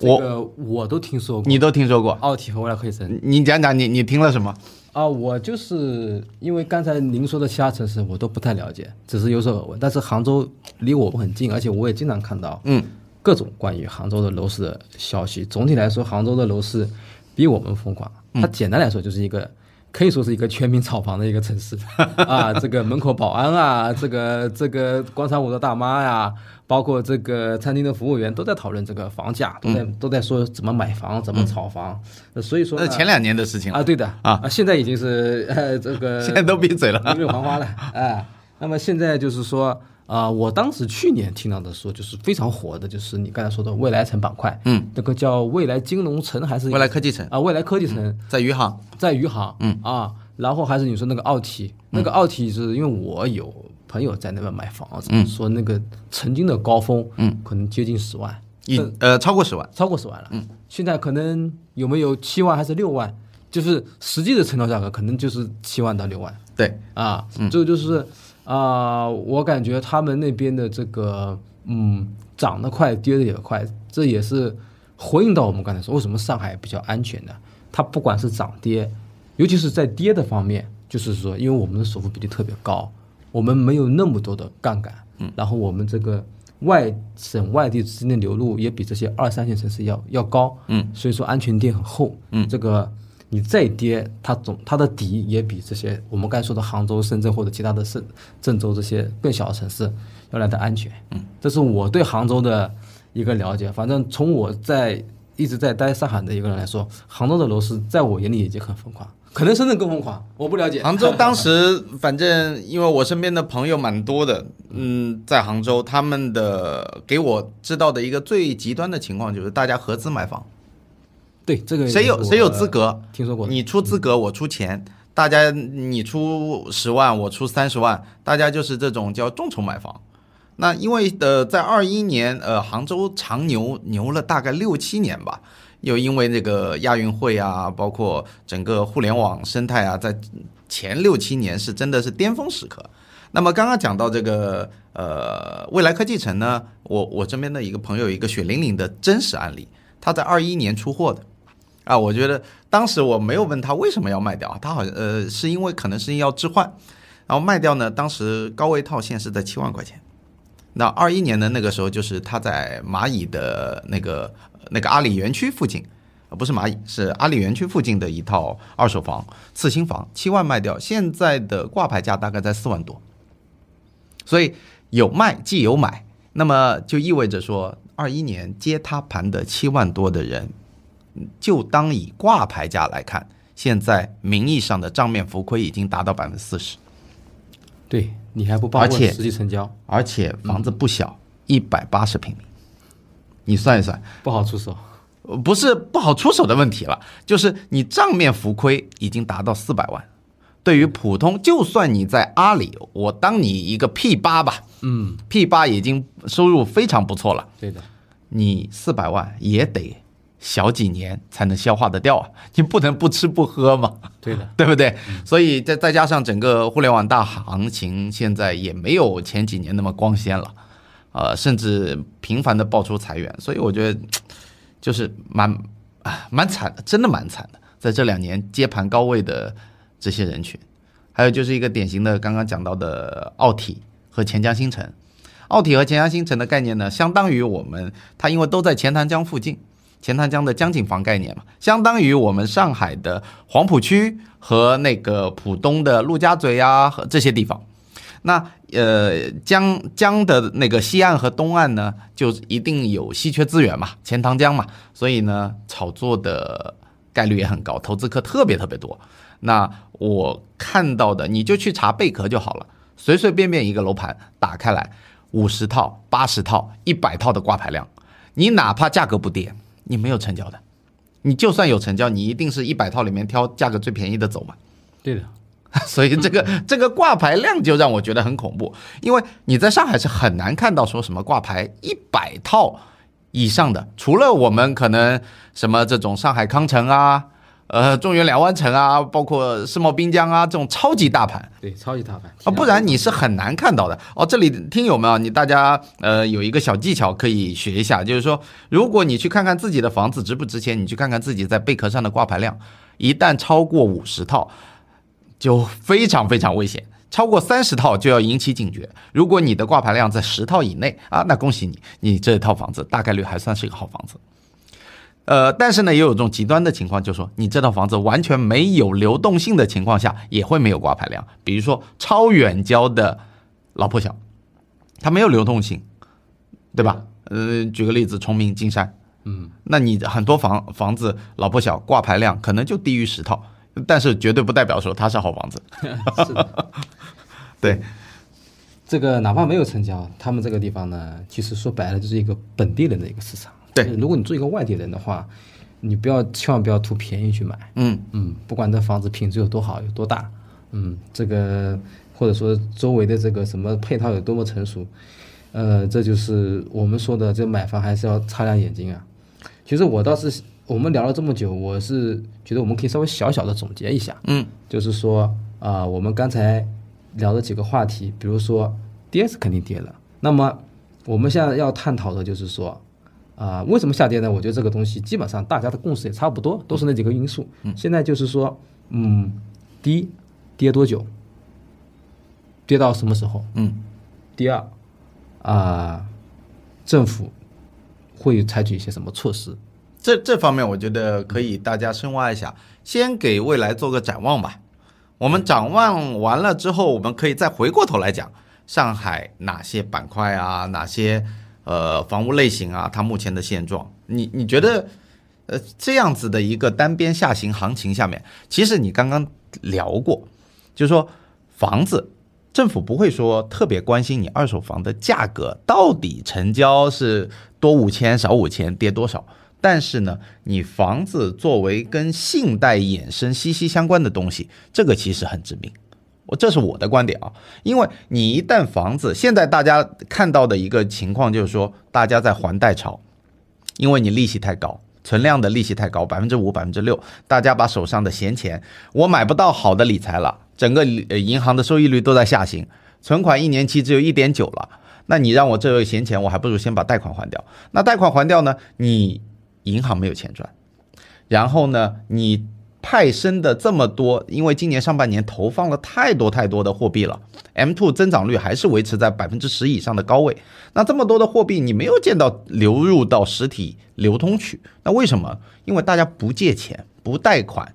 这个我都听说过，你都听说过奥体和未来科技城？你讲讲，你你听了什么？啊，我就是因为刚才您说的其他城市我都不太了解，只是有所耳闻。但是杭州离我们很近，而且我也经常看到，嗯，各种关于杭州的楼市的消息。总体来说，杭州的楼市比我们疯狂。它简单来说就是一个。可以说是一个全民炒房的一个城市啊，这个门口保安啊，这个这个广场舞的大妈呀，包括这个餐厅的服务员都在讨论这个房价，都在都在说怎么买房，怎么炒房。所以说，那前两年的事情啊，对的。啊，现在已经是呃这个 现在都闭嘴了，没有黄花了。哎，那么现在就是说。啊，我当时去年听到的说，就是非常火的，就是你刚才说的未来城板块，嗯，那个叫未来金融城还是未来科技城。啊？未来科技城。在余杭，在余杭，嗯。啊，然后还是你说那个奥体，那个奥体是因为我有朋友在那边买房子，说那个曾经的高峰，嗯，可能接近十万，一呃超过十万，超过十万了，嗯，现在可能有没有七万还是六万？就是实际的成交价格可能就是七万到六万，对，啊，这个就是。啊，我感觉他们那边的这个，嗯，涨得快，跌得也快，这也是回应到我们刚才说，为什么上海比较安全的？它不管是涨跌，尤其是在跌的方面，就是说，因为我们的首付比例特别高，我们没有那么多的杠杆，嗯，然后我们这个外省外地资金的流入也比这些二三线城市要要高，嗯，所以说安全垫很厚，嗯，这个。你再跌，它总它的底也比这些我们刚才说的杭州、深圳或者其他的省郑州这些更小的城市要来的安全。嗯，这是我对杭州的一个了解。反正从我在一直在待上海的一个人来说，杭州的楼市在我眼里已经很疯狂，可能深圳更疯狂，我不了解。杭州 当时反正因为我身边的朋友蛮多的，嗯，在杭州他们的给我知道的一个最极端的情况就是大家合资买房。对这个谁有谁有资格？听说过？你出资格，我出钱，大家你出十万，我出三十万，大家就是这种叫众筹买房。那因为呃，在二一年呃，杭州长牛牛了大概六七年吧，又因为那个亚运会啊，包括整个互联网生态啊，在前六七年是真的是巅峰时刻。那么刚刚讲到这个呃未来科技城呢，我我这边的一个朋友一个血淋淋的真实案例，他在二一年出货的。啊，我觉得当时我没有问他为什么要卖掉，他好像呃是因为可能是要置换，然后卖掉呢。当时高位套现是在七万块钱。那二一年的那个时候，就是他在蚂蚁的那个那个阿里园区附近，不是蚂蚁，是阿里园区附近的一套二手房，次新房，七万卖掉，现在的挂牌价大概在四万多。所以有卖即有买，那么就意味着说，二一年接他盘的七万多的人。就当以挂牌价来看，现在名义上的账面浮亏已经达到百分之四十。对你还不包括实际成交，而且房子不小，一百八十平米，你算一算，不好出手。不是不好出手的问题了，就是你账面浮亏已经达到四百万。对于普通，就算你在阿里，我当你一个 P 八吧，嗯，P 八已经收入非常不错了。对的，你四百万也得。小几年才能消化得掉啊！你不能不吃不喝嘛？对的，对不对？所以再再加上整个互联网大行情，现在也没有前几年那么光鲜了，呃，甚至频繁的爆出裁员，所以我觉得就是蛮啊蛮惨的，真的蛮惨的。在这两年接盘高位的这些人群，还有就是一个典型的刚刚讲到的奥体和钱江新城，奥体和钱江新城的概念呢，相当于我们它因为都在钱塘江附近。钱塘江的江景房概念嘛，相当于我们上海的黄浦区和那个浦东的陆家嘴呀和这些地方。那呃江江的那个西岸和东岸呢，就一定有稀缺资源嘛，钱塘江嘛，所以呢炒作的概率也很高，投资客特别特别多。那我看到的，你就去查贝壳就好了，随随便便一个楼盘打开来，五十套、八十套、一百套的挂牌量，你哪怕价格不跌，你没有成交的。你就算有成交，你一定是一百套里面挑价格最便宜的走嘛。对的，所以这个这个挂牌量就让我觉得很恐怖，因为你在上海是很难看到说什么挂牌一百套以上的，除了我们可能什么这种上海康城啊。呃，中原两湾城啊，包括世贸滨江啊，这种超级大盘，对，超级大盘啊，不然你是很难看到的哦。这里听友们啊，你大家呃有一个小技巧可以学一下，就是说，如果你去看看自己的房子值不值钱，你去看看自己在贝壳上的挂牌量，一旦超过五十套，就非常非常危险；超过三十套就要引起警觉。如果你的挂牌量在十套以内啊，那恭喜你，你这套房子大概率还算是一个好房子。呃，但是呢，也有这种极端的情况，就是说你这套房子完全没有流动性的情况下，也会没有挂牌量。比如说超远郊的老破小，它没有流动性，对吧？呃，举个例子，崇明、金山，嗯，那你很多房房子老破小挂牌量可能就低于十套，但是绝对不代表说它是好房子。是的，对，这个哪怕没有成交，他们这个地方呢，其实说白了就是一个本地人的一个市场。对，如果你做一个外地人的话，你不要千万不要图便宜去买。嗯嗯，不管这房子品质有多好，有多大，嗯，这个或者说周围的这个什么配套有多么成熟，呃，这就是我们说的，这买房还是要擦亮眼睛啊。其实我倒是，我们聊了这么久，我是觉得我们可以稍微小小的总结一下。嗯，就是说啊、我们刚才聊的几个话题，比如说跌是肯定跌了，那么我们现在要探讨的就是说。啊、为什么下跌呢？我觉得这个东西基本上大家的共识也差不多，都是那几个因素。现在就是说，嗯，第一，跌多久？跌到什么时候？嗯，第二，啊、政府会采取一些什么措施？这这方面我觉得可以大家深挖一下，先给未来做个展望吧。我们展望完了之后，我们可以再回过头来讲上海哪些板块啊，哪些呃房屋类型啊，它目前的现状。你你觉得呃这样子的一个单边下行行情下面，其实你刚刚聊过，就是说房子。政府不会说特别关心你二手房的价格到底成交是多五千少五千跌多少，但是呢，你房子作为跟信贷衍生息息相关的东西，这个其实很致命。我这是我的观点啊，因为你一旦房子，现在大家看到的一个情况就是说，大家在还贷潮，因为你利息太高，存量的利息太高，百分之五、百分之六，大家把手上的闲钱，我买不到好的理财了，整个呃银行的收益率都在下行，存款一年期只有一点九了，那你让我这个闲钱，我还不如先把贷款还掉。那贷款还掉呢，你银行没有钱赚，然后呢，你派生的这么多，因为今年上半年投放了太多太多的货币了，M2 增长率还是维持在百分之十以上的高位。那这么多的货币，你没有见到流入到实体流通去，那为什么？因为大家不借钱，不贷款。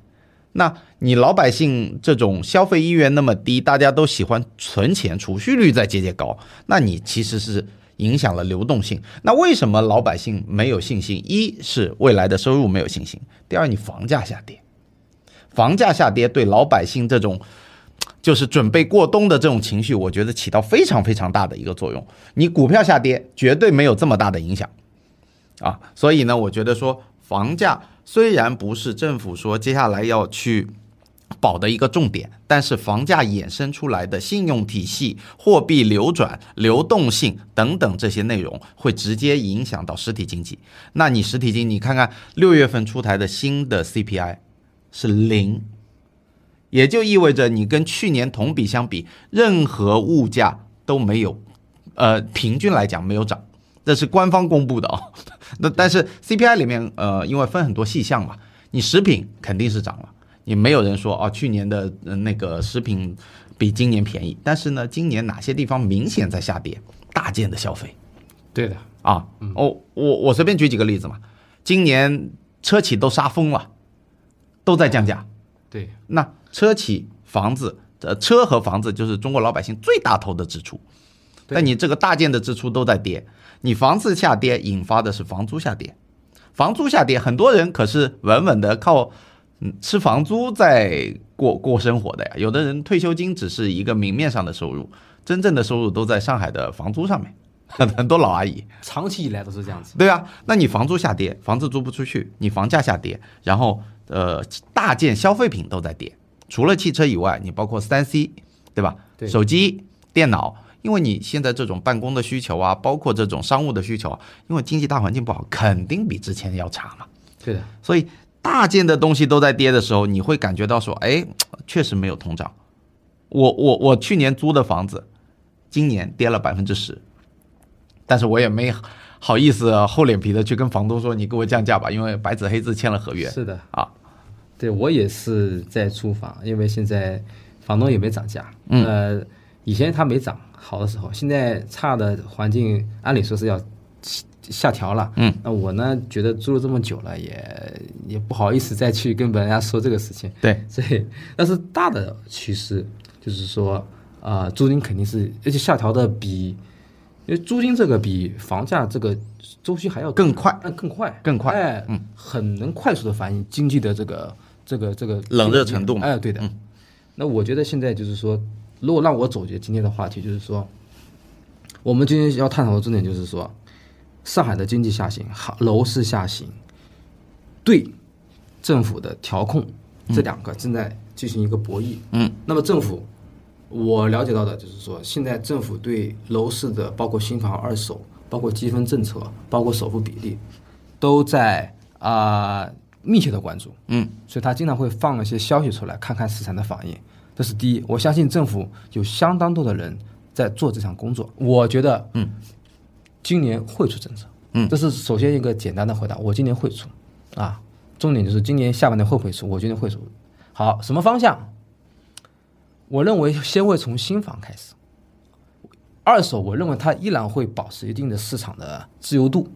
那你老百姓这种消费意愿那么低，大家都喜欢存钱，储蓄率在节节高，那你其实是影响了流动性。那为什么老百姓没有信心？一是未来的收入没有信心，第二你房价下跌，房价下跌对老百姓这种就是准备过冬的这种情绪，我觉得起到非常非常大的一个作用。你股票下跌绝对没有这么大的影响啊，所以呢，我觉得说房价虽然不是政府说接下来要去保的一个重点，但是房价衍生出来的信用体系、货币流转、流动性等等这些内容，会直接影响到实体经济。那你实体经济，你看看六月份出台的新的 CPI 是零，也就意味着你跟去年同比相比，任何物价都没有，呃，平均来讲没有涨，这是官方公布的啊、那但是 CPI 里面，呃，因为分很多细项嘛，你食品肯定是涨了，也没有人说哦，去年的、呃、那个食品比今年便宜，但是呢，今年哪些地方明显在下跌？大件的消费。对的，啊，我我我随便举几个例子嘛，今年车企都杀疯了，都在降价。对，那车企、房子，呃，车和房子就是中国老百姓最大头的支出，对。但你这个大件的支出都在跌，你房子下跌引发的是房租下跌，房租下跌，很多人可是稳稳的靠嗯吃房租在过过生活的呀，有的人退休金只是一个明面上的收入，真正的收入都在上海的房租上面，很 很多老阿姨。长期以来都是这样子。对啊，那你房租下跌，房子租不出去，你房价下跌，然后呃大件消费品都在跌，除了汽车以外，你包括三 C，对吧？对手机、电脑，因为你现在这种办公的需求啊，包括这种商务的需求啊，因为经济大环境不好，肯定比之前要差嘛。对的，所以大件的东西都在跌的时候，你会感觉到说，哎，确实没有通胀。我我我去年租的房子，今年跌了百分之十，但是我也没好意思厚脸皮的去跟房东说你给我降价吧，因为白纸黑字签了合约。是的，啊。对我也是在租房，因为现在房东也没涨价，嗯。呃，以前他没涨好的时候，现在差的环境，按理说是要下下调了，嗯，那我呢觉得租了这么久了，也也不好意思再去跟人家说这个事情，对，所以但是大的趋势就是说，啊，租金肯定是，而且下调的比，因为租金这个比房价这个周期还要更快，嗯，更快，更快。哎，嗯，很能快速的反映经济的这个这个这个冷热程度嘛。嗯哎，对的。那我觉得现在就是说，如果让我总结今天的话题，就是说，我们今天要探讨的重点就是说，上海的经济下行，好楼市下行，对政府的调控这两个正在进行一个博弈。嗯，那么政府，我了解到的就是说，现在政府对楼市的包括新房、二手，包括积分政策，包括首付比例，都在啊、密切的关注。嗯，所以他经常会放一些消息出来，看看市场的反应。这是第一，我相信政府有相当多的人在做这项工作。我觉得，嗯，今年会出政策。嗯，这是首先一个简单的回答，我今年会出，啊，重点就是今年下半年会不会出，我今年会出。好，什么方向？我认为先会从新房开始，二手我认为它依然会保持一定的市场的自由度，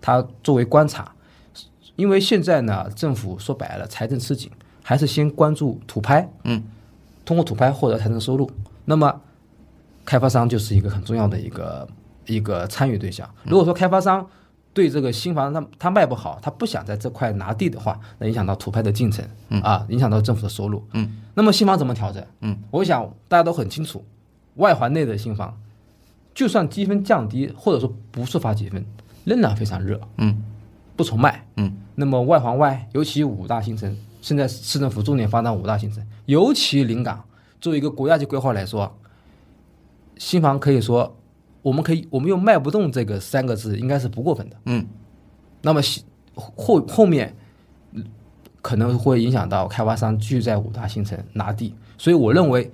它作为观察，因为现在呢，政府说白了财政吃紧，还是先关注土拍，嗯，通过土拍获得财政收入，那么开发商就是一个很重要的一个一个参与对象。如果说开发商对这个新房他他卖不好，他不想在这块拿地的话，那影响到土拍的进程，啊，影响到政府的收入，嗯，那么新房怎么调整？嗯，我想大家都很清楚，外环内的新房，就算积分降低，或者说不是发积分，仍然非常热，嗯，不愁卖，嗯，那么外环外，尤其五大新城，现在市政府重点发展五大新城，尤其临港，作为一个国家级规划来说，新房可以说，我们可以我们用卖不动这个三个字应该是不过分的。嗯，那么西后后面嗯可能会影响到开发商继续在五大新城拿地，所以我认为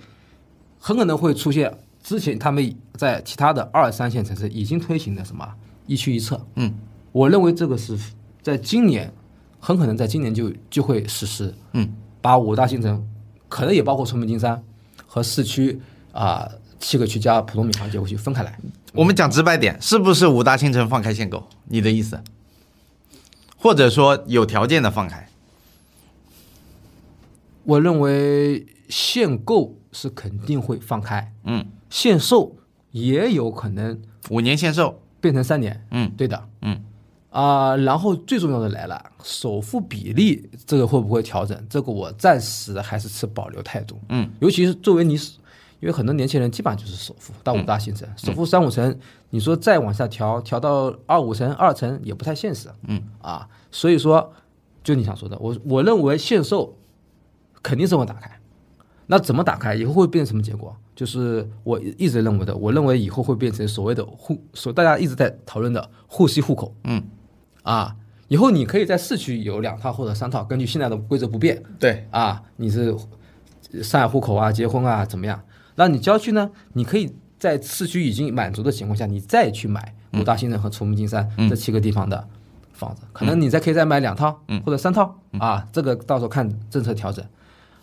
很可能会出现之前他们在其他的二三线城市已经推行的什么一区一策。嗯，我认为这个是在今年很可能在今年就就会实施。嗯，把五大新城，可能也包括崇明金山和市区啊、七个区加浦东闵行结构区分开来。我们讲直白点，是不是五大新城放开限购？你的意思？或者说有条件的放开？我认为限购是肯定会放开，嗯，限售也有可能五年限售？变成三年。嗯，对的，嗯啊、然后最重要的来了，首付比例这个会不会调整？这个我暂时还是持保留态度。嗯，尤其是作为你，因为很多年轻人基本上就是首付到五大新城，首付三五成，你说再往下调，调到二五成、二成也不太现实。嗯，啊，所以说，就你想说的，我我认为限售肯定是会打开。那怎么打开？以后会变成什么结果？就是我一直认为的，我认为以后会变成所谓的户，所大家一直在讨论的户籍户口。嗯，啊，以后你可以在市区有两套或者三套，根据现在的规则不变对，啊，你是上海户口啊、结婚啊怎么样？那你郊区呢？你可以在市区已经满足的情况下，你再去买五大新城和崇明金山这七个地方的房子，可能你再可以再买两套或者三套啊，这个到时候看政策调整。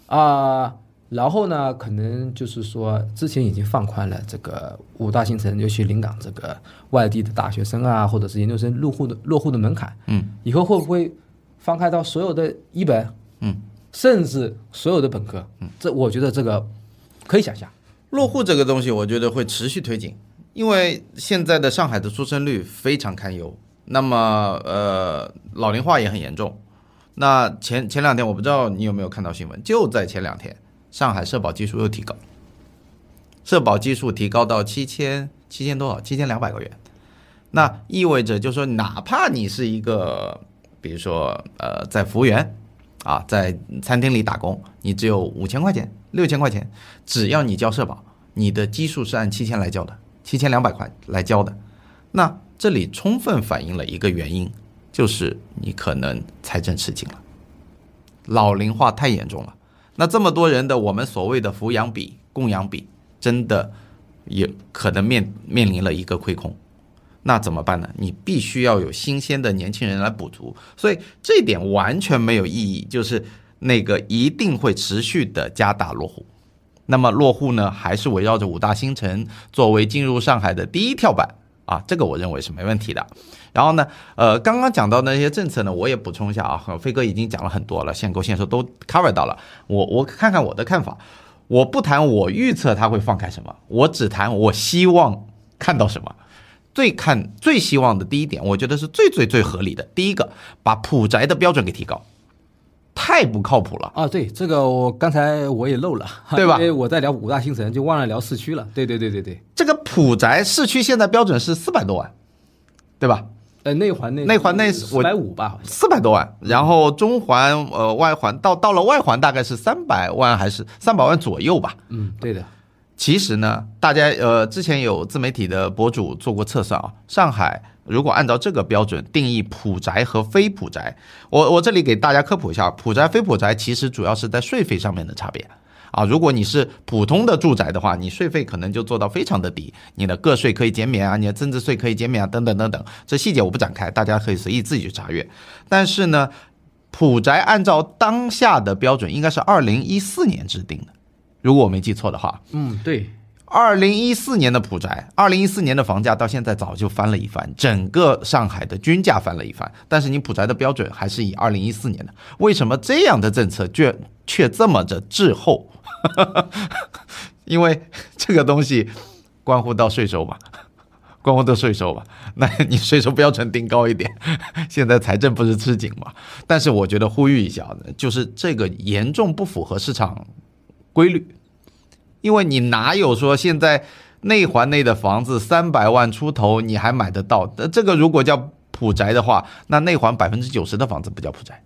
啊。然后呢，可能就是说，之前已经放宽了这个五大新城，尤其临港这个外地的大学生啊，或者是研究生入户的落户的门槛，嗯，以后会不会放开到所有的一本，嗯，甚至所有的本科，嗯，这我觉得这个可以想象，落户这个东西，我觉得会持续推进，因为现在的上海的出生率非常堪忧，那么呃，老龄化也很严重。那前前两天我不知道你有没有看到新闻，就在前两天，上海社保基数又提高，社保基数提高到七千七千多少？七千两百个元。那意味着就是说，哪怕你是一个，比如说呃，在服务员啊，在餐厅里打工，你只有五千块钱、六千块钱，只要你交社保，你的基数是按七千来交的，七千两百块来交的。那这里充分反映了一个原因，就是你可能财政吃紧了，老龄化太严重了。那这么多人的我们所谓的抚养比、供养比，真的也可能面面临了一个亏空。那怎么办呢？你必须要有新鲜的年轻人来补足，所以这一点完全没有意义。就是那个一定会持续的加大落户，那么落户呢，还是围绕着五大新城作为进入上海的第一跳板啊，这个我认为是没问题的。然后呢，呃，刚刚讲到那些政策呢，我也补充一下啊，飞哥已经讲了很多了，限购限售都 cover 到了。我我看看我的看法，我不谈我预测他会放开什么，我只谈我希望看到什么。最看最希望的第一点，我觉得是最最最合理的。第一个，把普宅的标准给提高，太不靠谱了啊！对，这个我刚才我也漏了，对吧？因为我在聊五大新城，就忘了聊市区了。对对对对对，这个普宅市区现在标准是四百多万，对吧？呃，内环内内环内四百五吧，四百多万。然后中环呃外环到到了外环大概是三百万还是三百万左右吧？嗯，对的。其实呢，大家呃，之前有自媒体的博主做过测算啊，上海如果按照这个标准定义普宅和非普宅，我我这里给大家科普一下，普宅非普宅其实主要是在税费上面的差别啊。如果你是普通的住宅的话，你税费可能就做到非常的低，你的个税可以减免啊，你的增值税可以减免啊，等等等等，这细节我不展开，大家可以随意自己去查阅。但是呢，普宅按照当下的标准，应该是二零一四年制定的。如果我没记错的话，嗯，对，二零一四年的普宅，二零一四年的房价到现在早就翻了一番，整个上海的均价翻了一番，但是你普宅的标准还是以二零一四年的，为什么这样的政策却却这么的滞后？因为这个东西关乎到税收嘛，关乎到税收嘛，那你税收标准定高一点，现在财政不是吃紧嘛？但是我觉得呼吁一下，就是这个严重不符合市场。规律，因为你哪有说现在内环内的房子三百万出头你还买得到？那这个如果叫普宅的话，那内环百分之九十的房子不叫普宅，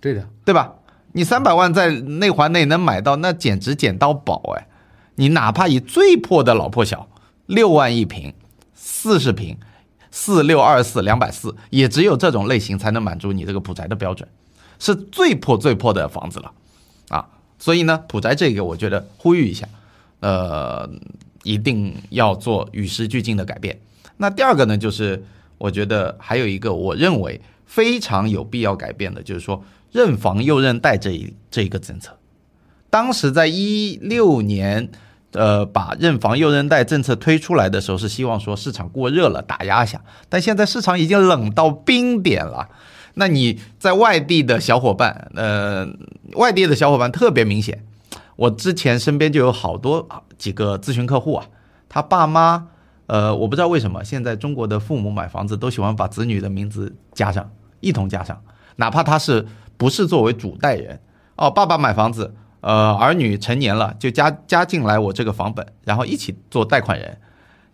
对的，对吧？你三百万在内环内能买到，那简直捡到宝哎！你哪怕以最破的老破小，六万一平，四十平，四六二四两百四，也只有这种类型才能满足你这个普宅的标准，是最破最破的房子了啊！所以呢，普宅这个我觉得呼吁一下，呃，一定要做与时俱进的改变。那第二个呢，就是我觉得还有一个我认为非常有必要改变的，就是说认房又认贷这一这一个政策。当时在一六年，呃，把认房又认贷政策推出来的时候，是希望说市场过热了打压一下，但现在市场已经冷到冰点了。那你在外地的小伙伴，呃，外地的小伙伴特别明显。我之前身边就有好多几个咨询客户啊，他爸妈，呃，我不知道为什么现在中国的父母买房子都喜欢把子女的名字加上，一同加上，哪怕他是不是作为主贷人哦，爸爸买房子，呃，儿女成年了就加加进来我这个房本，然后一起做贷款人，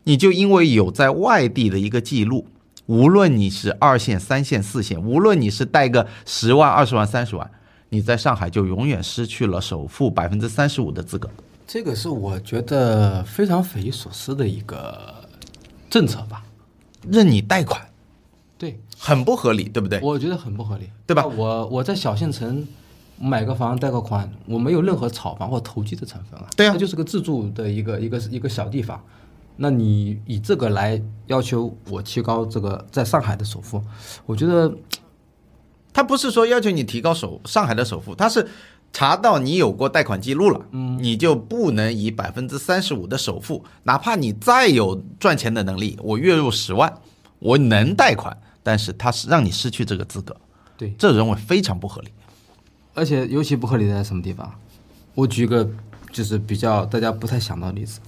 你就因为有在外地的一个记录。无论你是二线、三线、四线，无论你是贷个十万、二十万、三十万，你在上海就永远失去了首付百分之三十五的资格。这个是我觉得非常匪夷所思的一个政策吧？任你贷款，对，很不合理，对不对？我觉得很不合理，对吧？我我在小县城买个房贷个款，我没有任何炒房或投机的成分啊，对啊，它就是个自住的一个一个一个小地方。那你以这个来要求我提高这个在上海的首付，我觉得，他不是说要求你提高首上海的首付，他是查到你有过贷款记录了，嗯，你就不能以百分之三十五的首付，哪怕你再有赚钱的能力，我月入十万，我能贷款，但是他是让你失去这个资格，对，这认为非常不合理，而且尤其不合理在什么地方？我举个就是比较大家不太想到的例子。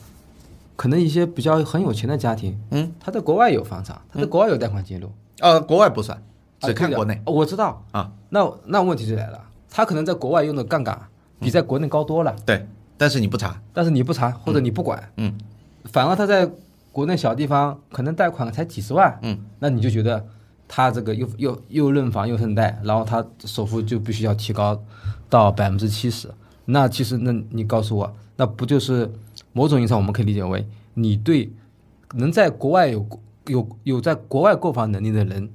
可能一些比较很有钱的家庭，嗯，他在国外有房产，他在国外有贷款记录，呃，国外不算，只看国内。我知道。啊，那那问题就来了，他可能在国外用的杠杆比在国内高多了。对，但是你不查，但是你不查或者你不管，嗯，反而他在国内小地方可能贷款才几十万，嗯，那你就觉得他这个又又又认房又认贷，然后他首付就必须要提高到百分之七十，那其实那你告诉我，那不就是某种意义上我们可以理解为你对能在国外有有有在国外购房能力的人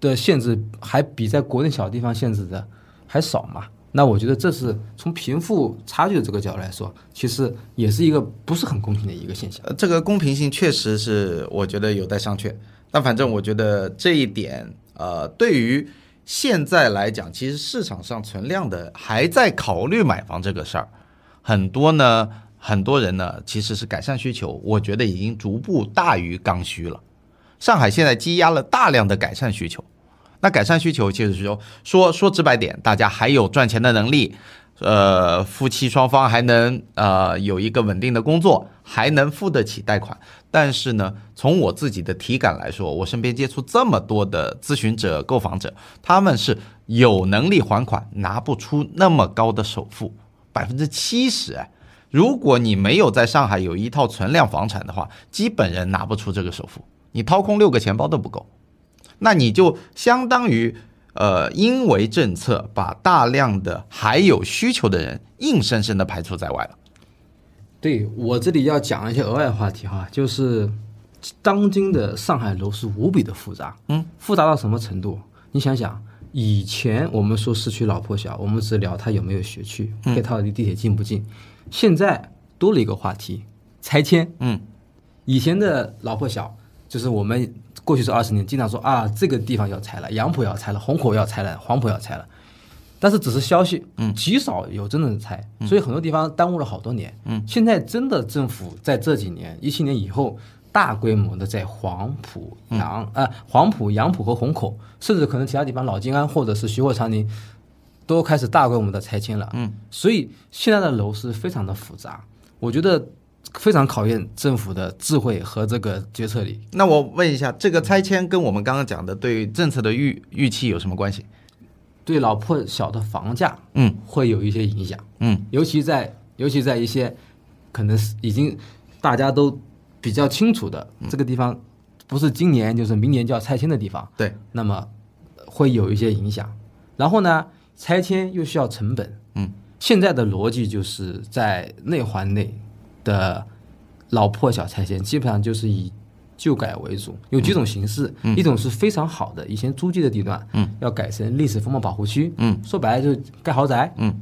的限制，还比在国内小地方限制的还少嘛？那我觉得这是从贫富差距的这个角度来说，其实也是一个不是很公平的一个现象。这个公平性确实是我觉得有待商榷。但反正我觉得这一点，呃，对于现在来讲，其实市场上存量的还在考虑买房这个事儿，很多呢，很多人呢其实是改善需求，我觉得已经逐步大于刚需了。上海现在积压了大量的改善需求，那改善需求其实是说说说直白点，大家还有赚钱的能力，呃，夫妻双方还能呃有一个稳定的工作，还能付得起贷款。但是呢，从我自己的体感来说，我身边接触这么多的咨询者、购房者，他们是有能力还款，拿不出那么高的首付，百分之七十哎。如果你没有在上海有一套存量房产的话，基本人拿不出这个首付，你掏空六个钱包都不够。那你就相当于，呃，因为政策把大量的还有需求的人硬生生的排除在外了。对我这里要讲一些额外话题哈，就是当今的上海楼市无比的复杂，嗯，复杂到什么程度？你想想，以前我们说市区老破小，我们只聊它有没有学区，配套离地铁近不近，现在多了一个话题，拆迁。嗯，以前的老破小，就是我们过去这二十年经常说啊，这个地方要拆了，杨浦要拆了，虹口要拆了，黄浦要拆了。但是只是消息，嗯，极少有真正的拆，所以很多地方耽误了好多年，嗯，现在真的政府在这几年一七年以后，大规模的在黄浦、杨呃黄浦、杨浦和虹口，甚至可能其他地方老金安或者是徐汇、长宁，都开始大规模的拆迁了，嗯，所以现在的楼市非常的复杂，我觉得非常考验政府的智慧和这个决策力。那我问一下，这个拆迁跟我们刚刚讲的对政策的预预期有什么关系？对老破小的房价，嗯，会有一些影响，嗯，尤其在尤其在一些可能是已经大家都比较清楚的这个地方，不是今年就是明年就要拆迁的地方，对，那么会有一些影响。然后呢，拆迁又需要成本，嗯，现在的逻辑就是在内环内的老破小拆迁，基本上就是以旧改为主，有几种形式，一种是非常好的以前租界的地段，嗯，要改成历史风貌保护区，嗯，说白了就是盖豪宅，嗯，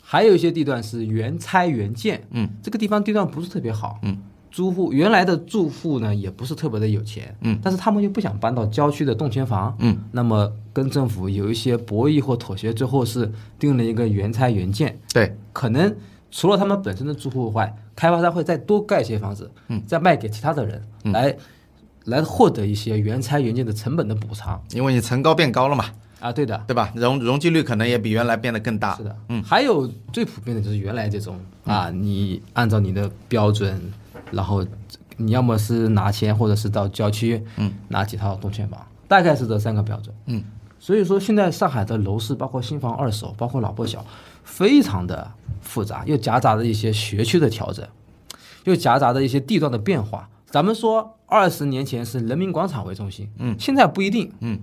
还有一些地段是原拆原建，嗯，这个地方地段不是特别好，嗯，租户原来的住户呢也不是特别的有钱，嗯，但是他们又不想搬到郊区的动迁房，嗯，那么跟政府有一些博弈或妥协，最后是定了一个原拆原建，对，可能除了他们本身的住户外，开发商会再多盖一些房子，嗯，再卖给其他的人，来来获得一些原拆原建的成本的补偿。因为你层高变高了嘛，啊，对的，对吧？容容积率可能也比原来变得更大。是。的，嗯，还有最普遍的就是原来这种啊，你按照你的标准，然后你要么是拿钱，或者是到郊区，嗯，拿几套动迁房，大概是这三个标准，嗯，所以说现在上海的楼市，包括新房二手，包括老破小，非常的复杂，又夹杂着一些学区的调整，又夹杂着一些地段的变化。咱们说二十年前是人民广场为中心，嗯，现在不一定，嗯。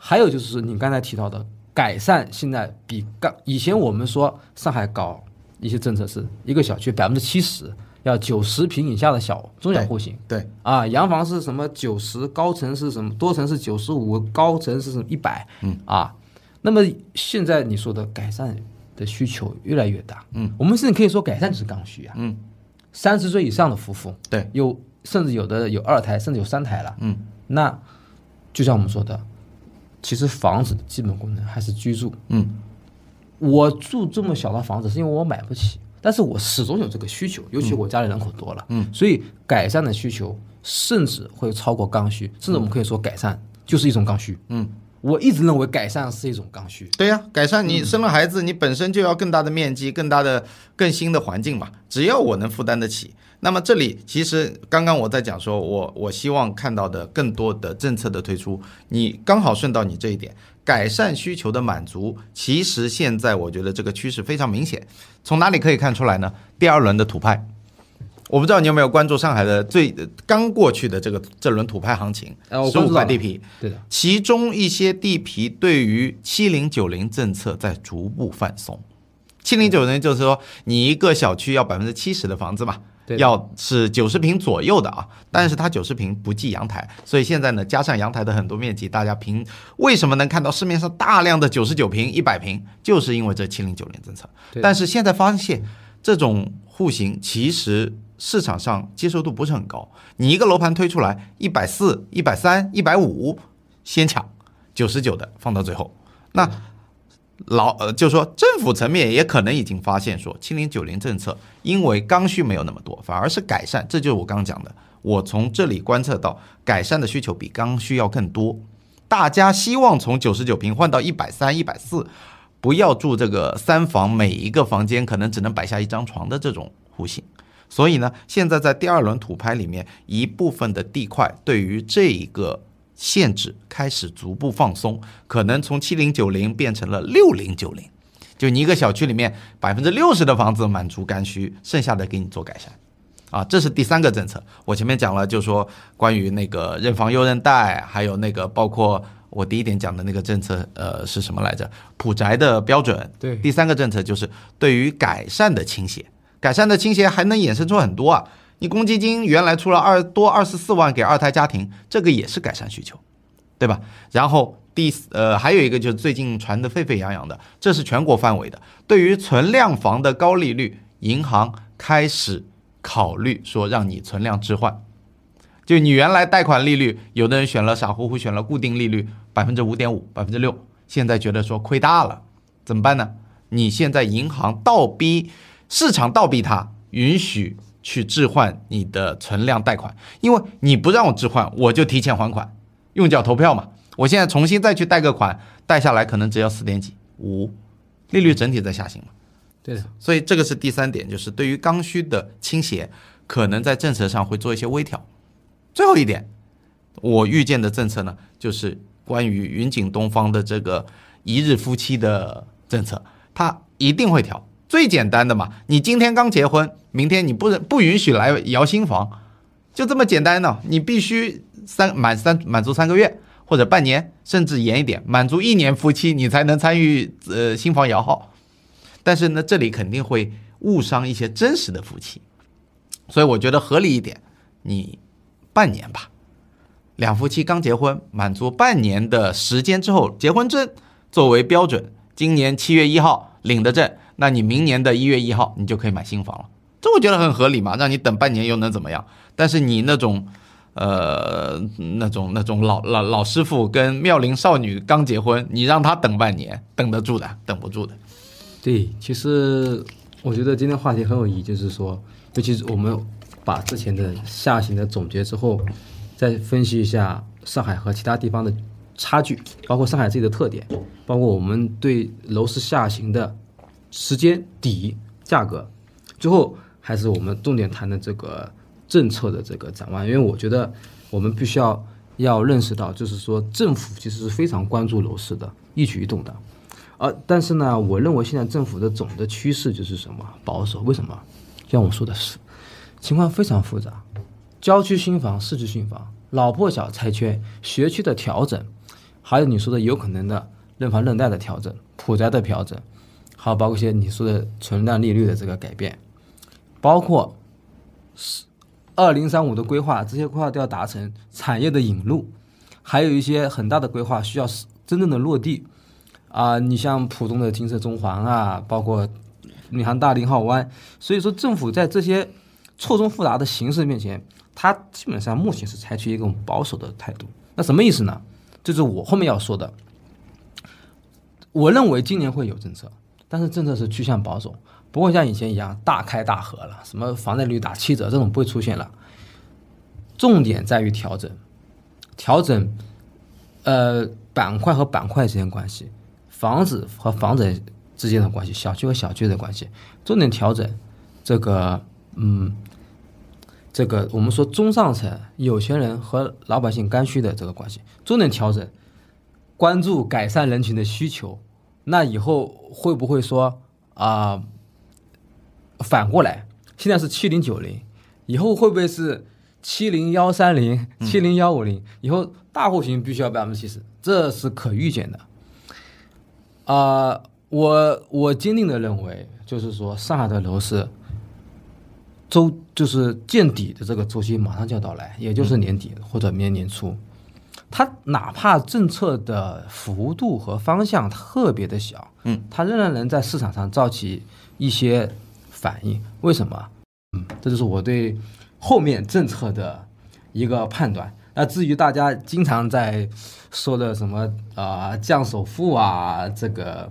还有就是你刚才提到的改善，现在比刚以前我们说上海搞一些政策是一个小区百分之七十要九十平以下的小中小户型对，啊，洋房是什么九十，高层是什么多层是九十五，高层是什么一百，嗯。啊，那么现在你说的改善的需求越来越大，嗯，我们甚至可以说改善就是刚需啊，嗯，三十岁以上的夫妇，对，有甚至有的有二胎，甚至有三胎了，嗯，那就像我们说的，其实房子的基本功能还是居住。嗯，我住这么小的房子是因为我买不起，但是我始终有这个需求，尤其我家里人口多了，嗯，所以改善的需求甚至会超过刚需，甚至我们可以说改善就是一种刚需。嗯，我一直认为改善是一种刚需。对呀，改善你生了孩子，你本身就要更大的面积、更大的、更新的环境嘛。只要我能负担得起，那么这里其实刚刚我在讲说，我我希望看到的更多的政策的推出，你刚好顺到你这一点，改善需求的满足，其实现在我觉得这个趋势非常明显。从哪里可以看出来呢？第二轮的土拍。我不知道你有没有关注上海的最刚过去的这个这轮土拍行情，十五块地皮，对的，其中一些地皮对于七零九零政策在逐步放松。七零九零就是说，你一个小区要百分之七十的房子嘛，要是九十平左右的啊，但是它九十平不计阳台，所以现在呢，加上阳台的很多面积，大家平为什么能看到市面上大量的九十九平、一百平，就是因为这七零九零政策。但是现在发现这种户型其实。市场上接受度不是很高，你一个楼盘推出来一百四、一百三、一百五，先抢九十九的放到最后。那老呃，就说政府层面也可能已经发现说，七零九零政策因为刚需没有那么多，反而是改善。这就是我刚讲的，我从这里观测到改善的需求比刚需要更多。大家希望从九十九平换到一百三、一百四，不要住这个三房，每一个房间可能只能摆下一张床的这种户型。所以呢，现在在第二轮土拍里面，一部分的地块对于这一个限制开始逐步放松，可能从七零九零变成了六零九零，就你一个小区里面百分之六十的房子满足刚需，剩下的给你做改善，啊，这是第三个政策。我前面讲了，就说关于那个认房又认贷，还有那个包括我第一点讲的那个政策，呃，是什么来着？普宅的标准。对。第三个政策就是对于改善的倾斜。改善的倾斜还能衍生出很多啊！你公积金原来出了二多二十四万给二胎家庭，这个也是改善需求，对吧？然后第呃还有一个就是最近传的沸沸扬扬的，这是全国范围的，对于存量房的高利率，银行开始考虑说让你存量置换，就你原来贷款利率，有的人选了傻乎乎选了固定利率百分之五点五、百分之六，现在觉得说亏大了，怎么办呢？你现在银行倒逼。市场倒逼它允许去置换你的存量贷款，因为你不让我置换，我就提前还款，用脚投票嘛。我现在重新再去贷个款，贷下来可能只要四点几五，利率整体在下行嘛。对的，所以这个是第三点，就是对于刚需的倾斜，可能在政策上会做一些微调。最后一点，我预见的政策呢，就是关于云锦东方的这个一日夫妻的政策，它一定会调。最简单的嘛，你今天刚结婚，明天你不不允许来摇新房，就这么简单呢。你必须三满三满足三个月或者半年，甚至严一点，满足一年夫妻你才能参与呃新房摇号。但是呢，这里肯定会误伤一些真实的夫妻，所以我觉得合理一点，你半年吧，两夫妻刚结婚，满足半年的时间之后，结婚证作为标准，今年七月一号领的证。那你明年的一月一号，你就可以买新房了，这我觉得很合理嘛，让你等半年又能怎么样？但是你那种，呃，那种那种老老老师傅跟妙龄少女刚结婚，你让他等半年，等得住的，等不住的。对，其实我觉得今天话题很有意义，就是说，尤其是我们把之前的下行的总结之后，再分析一下上海和其他地方的差距，包括上海自己的特点，包括我们对楼市下行的。时间底价格，最后还是我们重点谈的这个政策的这个展望，因为我觉得我们必须要要认识到，就是说政府其实是非常关注楼市的一举一动的，而但是呢，我认为现在政府的总的趋势就是什么保守？为什么？像我说的是，情况非常复杂，郊区新房、市区新房、老破小拆迁、学区的调整，还有你说的有可能的认房认贷的调整、普宅的调整。还有包括一些你说的存量利率的这个改变，包括是二零三五的规划，这些规划都要达成产业的引入，还有一些很大的规划需要真正的落地啊。你像浦东的金色中环啊，包括闵行大林浩湾，所以说政府在这些错综复杂的形势面前，它基本上目前是采取一种保守的态度。那什么意思呢？就是我后面要说的，我认为今年会有政策。但是政策是趋向保守，不会像以前一样大开大合了，什么房贷率打七折这种不会出现了。重点在于调整，调整，呃，板块和板块之间关系，房子和房子之间的关系，小区和小区的关系，重点调整这个嗯，这个我们说中上层有钱人和老百姓刚需的这个关系，重点调整，关注改善人群的需求，那以后会不会说啊、反过来，现在是七零九零，以后会不会是七零幺三零、七零幺五零？以后大户型必须要百分之七十，这是可预见的。啊、我我坚定的认为，就是说上海的楼市周就是见底的这个周期马上就要到来，也就是年底或者明年年初。它哪怕政策的幅度和方向特别的小，嗯，它仍然能在市场上造起一些反应。为什么？嗯，这就是我对后面政策的一个判断。那至于大家经常在说的什么啊、降首付啊，这个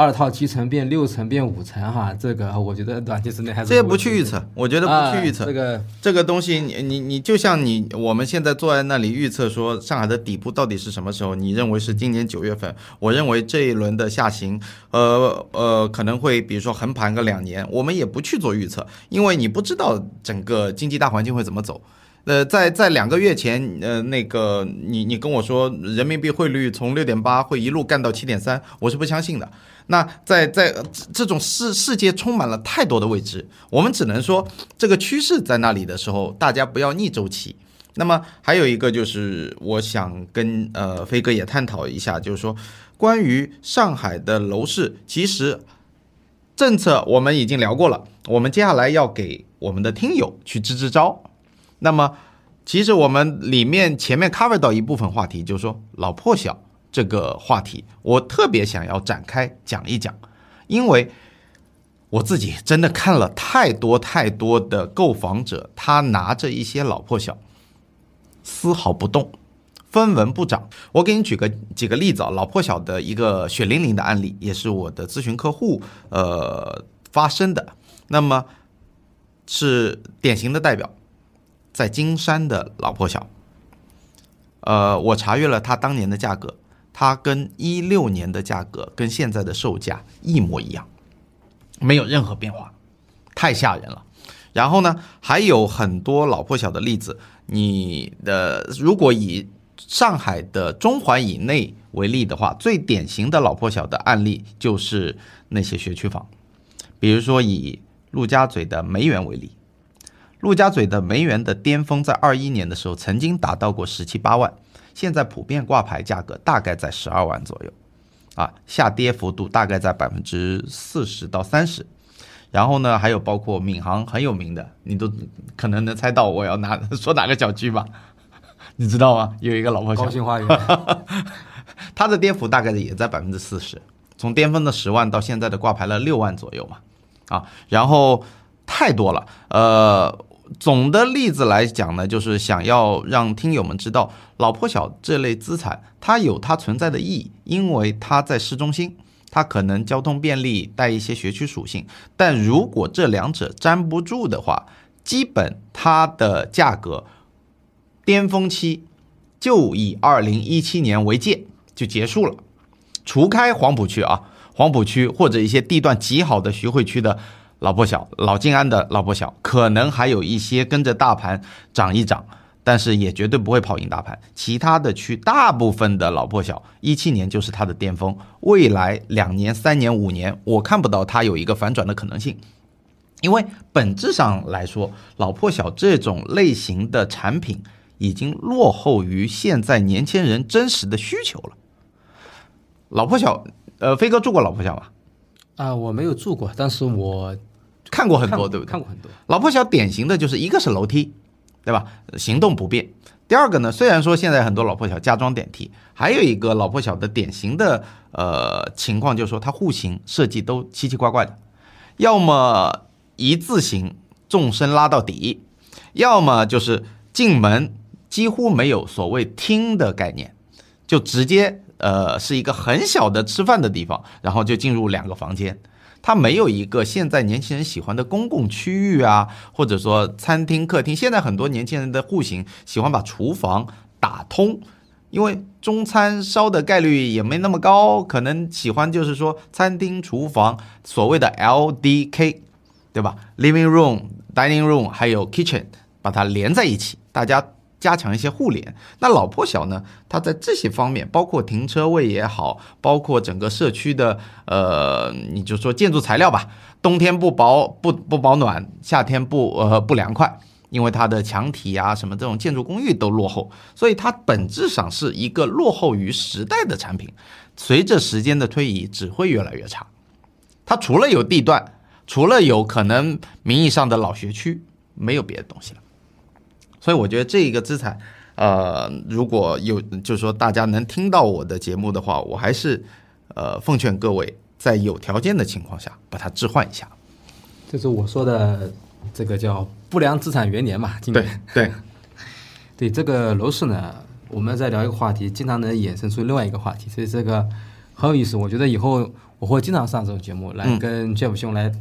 二套七层变六层变五层哈，这个我觉得短期之内还是这也不去预测，我觉得不去预测。啊这个这个东西你，你你就像你我们现在坐在那里预测说上海的底部到底是什么时候？你认为是今年九月份？我认为这一轮的下行，呃呃，可能会比如说横盘个两年，我们也不去做预测，因为你不知道整个经济大环境会怎么走。呃，在在两个月前，呃，那个你你跟我说人民币汇率从六点八会一路干到七点三，我是不相信的。那在在这种世世界充满了太多的未知，我们只能说这个趋势在那里的时候，大家不要逆周期。那么还有一个就是，我想跟呃飞哥也探讨一下，就是说关于上海的楼市，其实政策我们已经聊过了，我们接下来要给我们的听友去支支招。那么其实我们里面前面 cover 到一部分话题，就是说老破小这个话题，我特别想要展开讲一讲，因为我自己真的看了太多太多的购房者，他拿着一些老破小，丝毫不动，分文不涨。我给你举个几个例子啊，老破小的一个血淋淋的案例，也是我的咨询客户呃发生的。那么是典型的代表，在金山的老破小。呃，我查阅了他当年的价格，它跟一六年的价格跟现在的售价一模一样，没有任何变化，太吓人了。然后呢，还有很多老破小的例子，你的如果以上海的中环以内为例的话，最典型的老破小的案例就是那些学区房，比如说以陆家嘴的梅园为例，陆家嘴的梅园的巅峰在二一年的时候曾经达到过十七八万，现在普遍挂牌价格大概在十二万左右，啊，下跌幅度大概在百分之四十到三十。然后呢，还有包括闵行很有名的，你都可能能猜到我要拿 说哪个小区吧？你知道吗？有一个老破小高，新花园，它的跌幅大概也在百分之四十，从巅峰的十万到现在的挂牌了六万左右嘛，啊，然后太多了，呃，总的例子来讲呢，就是想要让听友们知道，老破小这类资产它有它存在的意义，因为它在市中心。它可能交通便利，带一些学区属性，但如果这两者粘不住的话，基本它的价格巅峰期就以二零一七年为界就结束了。除开黄浦区啊，黄浦区或者一些地段极好的徐汇区的老破小、老静安的老破小，可能还有一些跟着大盘涨一涨，但是也绝对不会跑赢大盘。其他的区大部分的老破小，一七年就是它的巅峰，未来两年、三年、五年，我看不到它有一个反转的可能性。因为本质上来说，老破小这种类型的产品已经落后于现在年轻人真实的需求了。老破小，呃，飞哥住过老破小吗？啊，我没有住过，但是我看过很多，对不对？看过很多。老破小典型的就是一个是楼梯，对吧？行动不便。第二个呢，虽然说现在很多老破小加装电梯，还有一个老破小的典型的呃情况，就是说它户型设计都奇奇怪怪的，要么一字形纵深拉到底，要么就是进门几乎没有所谓厅的概念，就直接呃是一个很小的吃饭的地方，然后就进入两个房间。它没有一个现在年轻人喜欢的公共区域啊，或者说餐厅、客厅。现在很多年轻人的户型喜欢把厨房打通，因为中餐烧的概率也没那么高，可能喜欢就是说餐厅厨房所谓的 LDK，对吧？Living room、Dining room 还有 Kitchen，把它连在一起，大家加强一些互联。那老破小呢，它在这些方面，包括停车位也好，包括整个社区的呃，你就说建筑材料吧，冬天不保不不保暖，夏天不呃不凉快。因为它的墙体啊，什么这种建筑工艺都落后，所以它本质上是一个落后于时代的产品。随着时间的推移，只会越来越差。它除了有地段，除了有可能名义上的老学区，没有别的东西了。所以我觉得这一个资产，呃，如果有就是说大家能听到我的节目的话，我还是呃奉劝各位在有条件的情况下把它置换一下。这是我说的。这个叫不良资产元年嘛，今年对对 这个楼市呢，我们在聊一个话题，经常能衍生出另外一个话题，所以这个很有意思。我觉得以后我会经常上这种节目，来跟 Jeff 兄来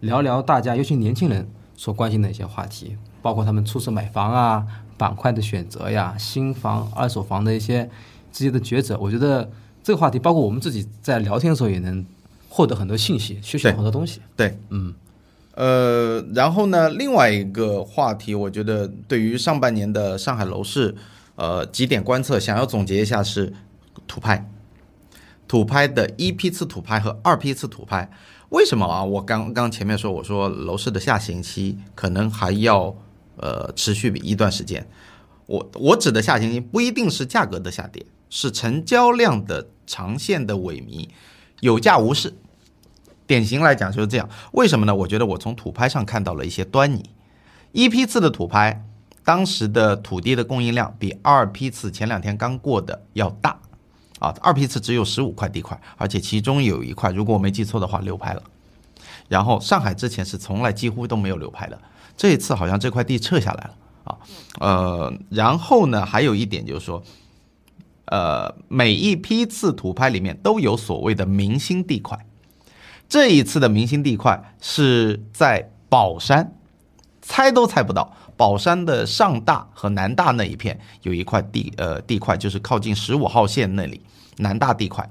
聊聊大家，尤其年轻人所关心的一些话题，包括他们初次买房啊、板块的选择呀、新房、二手房的一些直接的抉择。我觉得这个话题，包括我们自己在聊天的时候，也能获得很多信息，学习很多东西。对，嗯。呃，然后呢，另外一个话题，我觉得对于上半年的上海楼市，呃，几点观测，想要总结一下是土拍，土拍的一批次土拍和二批次土拍，为什么啊？我刚刚前面说，我说楼市的下行期可能还要呃持续一段时间，我我指的下行期不一定是价格的下跌，是成交量的长线的萎靡，有价无市。典型来讲就是这样，为什么呢？我觉得我从土拍上看到了一些端倪。一批次的土拍，当时的土地的供应量比二批次前两天刚过的要大，啊，二批次只有十五块地块，而且其中有一块，如果我没记错的话，流拍了。然后上海之前是从来几乎都没有流拍的，这一次好像这块地撤下来了啊，呃，然后呢，还有一点就是说，呃，每一批次土拍里面都有所谓的明星地块。这一次的明星地块是在宝山，猜都猜不到，宝山的上大和南大那一片有一块地，呃，地块就是靠近十五号线那里，南大地块，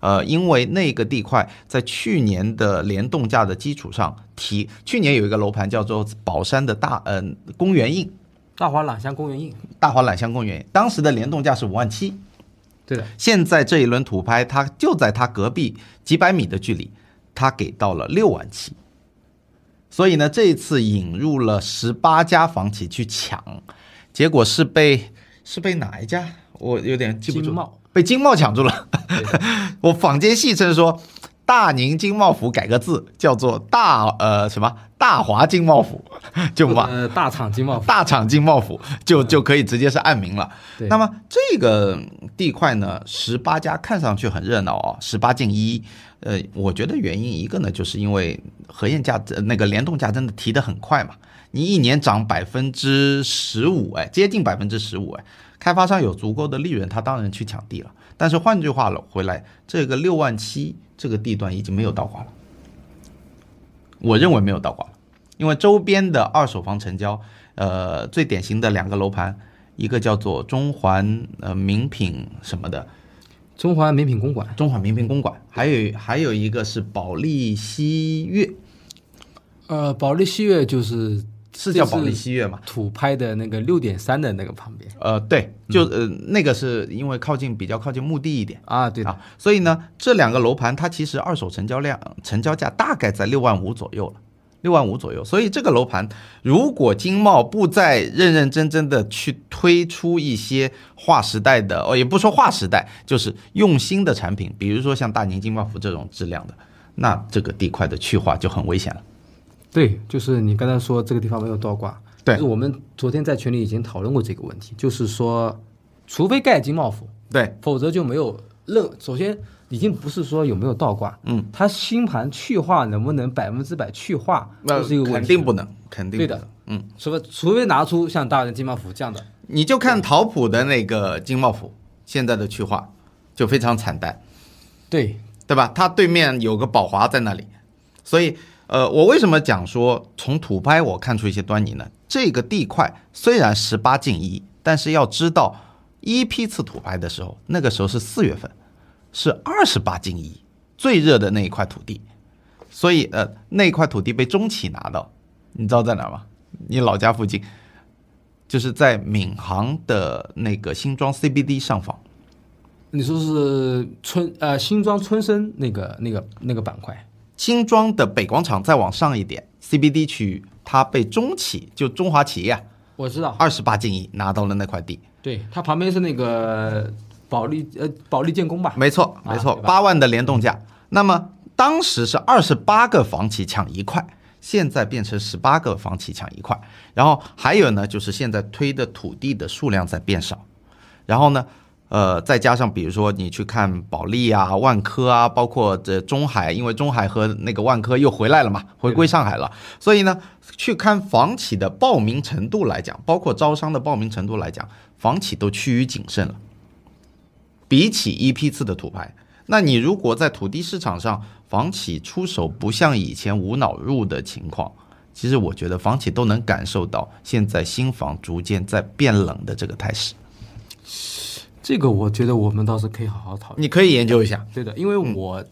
呃，因为那个地块在去年的联动价的基础上提，去年有一个楼盘叫做宝山的大，嗯，公园印，大华揽香公园印，大华揽香公园印，当时的联动价是五万七，对。的，现在这一轮土拍，它就在它隔壁几百米的距离。它给到了六万七，所以呢，这一次引入了十八家房企去抢，结果是被是被哪一家？我有点记不住。被金茂抢住了。我坊间戏称说，大宁金茂府改个字叫做大呃什么大华金茂府，就把大厂金茂府大厂金茂府就就可以直接是暗名了。那么这个地块呢，十八家看上去很热闹啊，十八进一。呃，我觉得原因一个呢，就是因为核验价那个联动价真的提得很快嘛，你一年涨百分之十五，哎，接近百分之十五，哎，开发商有足够的利润，他当然去抢地了。但是换句话了回来，这个六万七这个地段已经没有倒挂了，我认为没有倒挂了，因为周边的二手房成交，呃，最典型的两个楼盘，一个叫做中环呃名品什么的。中华名品公馆，中华名品公馆，还有还有一个是保利西悦，呃，保利西悦就是是叫保利西悦嘛？土拍的那个六点三的那个旁边，呃，对，就呃那个是因为靠近比较靠近墓地一点。啊，对啊，所以呢，这两个楼盘它其实二手成交量成交价大概在六万五左右了。六万五左右，所以这个楼盘，如果金茂不再认认真真的去推出一些划时代的哦，也不说划时代，就是用心的产品，比如说像大宁金茂府这种质量的，那这个地块的去化就很危险了。对，就是你刚才说这个地方没有倒挂，对，我们昨天在群里已经讨论过这个问题，就是说，除非盖金茂府，对，否则就没有任首先。已经不是说有没有倒挂，嗯，它新盘去化能不能百分之百去化，那是一个问题，肯定不能，肯定对的，嗯，除非除非拿出像大人金茂府这样的，你就看陶普的那个金茂府现在的去化就非常惨淡，对。对吧？它对面有个宝华在那里，所以呃，我为什么讲说从土拍我看出一些端倪呢？这个地块虽然十八进一，但是要知道一批次土拍的时候，那个时候是四月份，是二十八进一，最热的那一块土地，所以呃，那块土地被中企拿到，你知道在哪吗？你老家附近，就是在闵行的那个新庄 CBD 上方。你说是村呃新庄村生那个那个那个板块，新庄的北广场再往上一点，CBD 区域，它被中企就中华企业啊我知道，二十八进一拿到了那块地，对，它旁边是那个保利呃保利建工吧？没错啊没错，八万的联动价。那么当时是二十八个房企抢一块，现在变成十八个房企抢一块。然后还有呢，就是现在推的土地的数量在变少，然后呢。呃，再加上比如说你去看保利啊、万科啊，包括这中海，因为中海和那个万科又回来了嘛，回归上海了，所以呢，去看房企的报名程度来讲，包括招商的报名程度来讲，房企都趋于谨慎了。比起一批次的土拍，那你如果在土地市场上，房企出手不像以前无脑入的情况，其实我觉得房企都能感受到现在新房逐渐在变冷的这个态势。这个我觉得我们倒是可以好好讨论。你可以研究一下。对的，因为我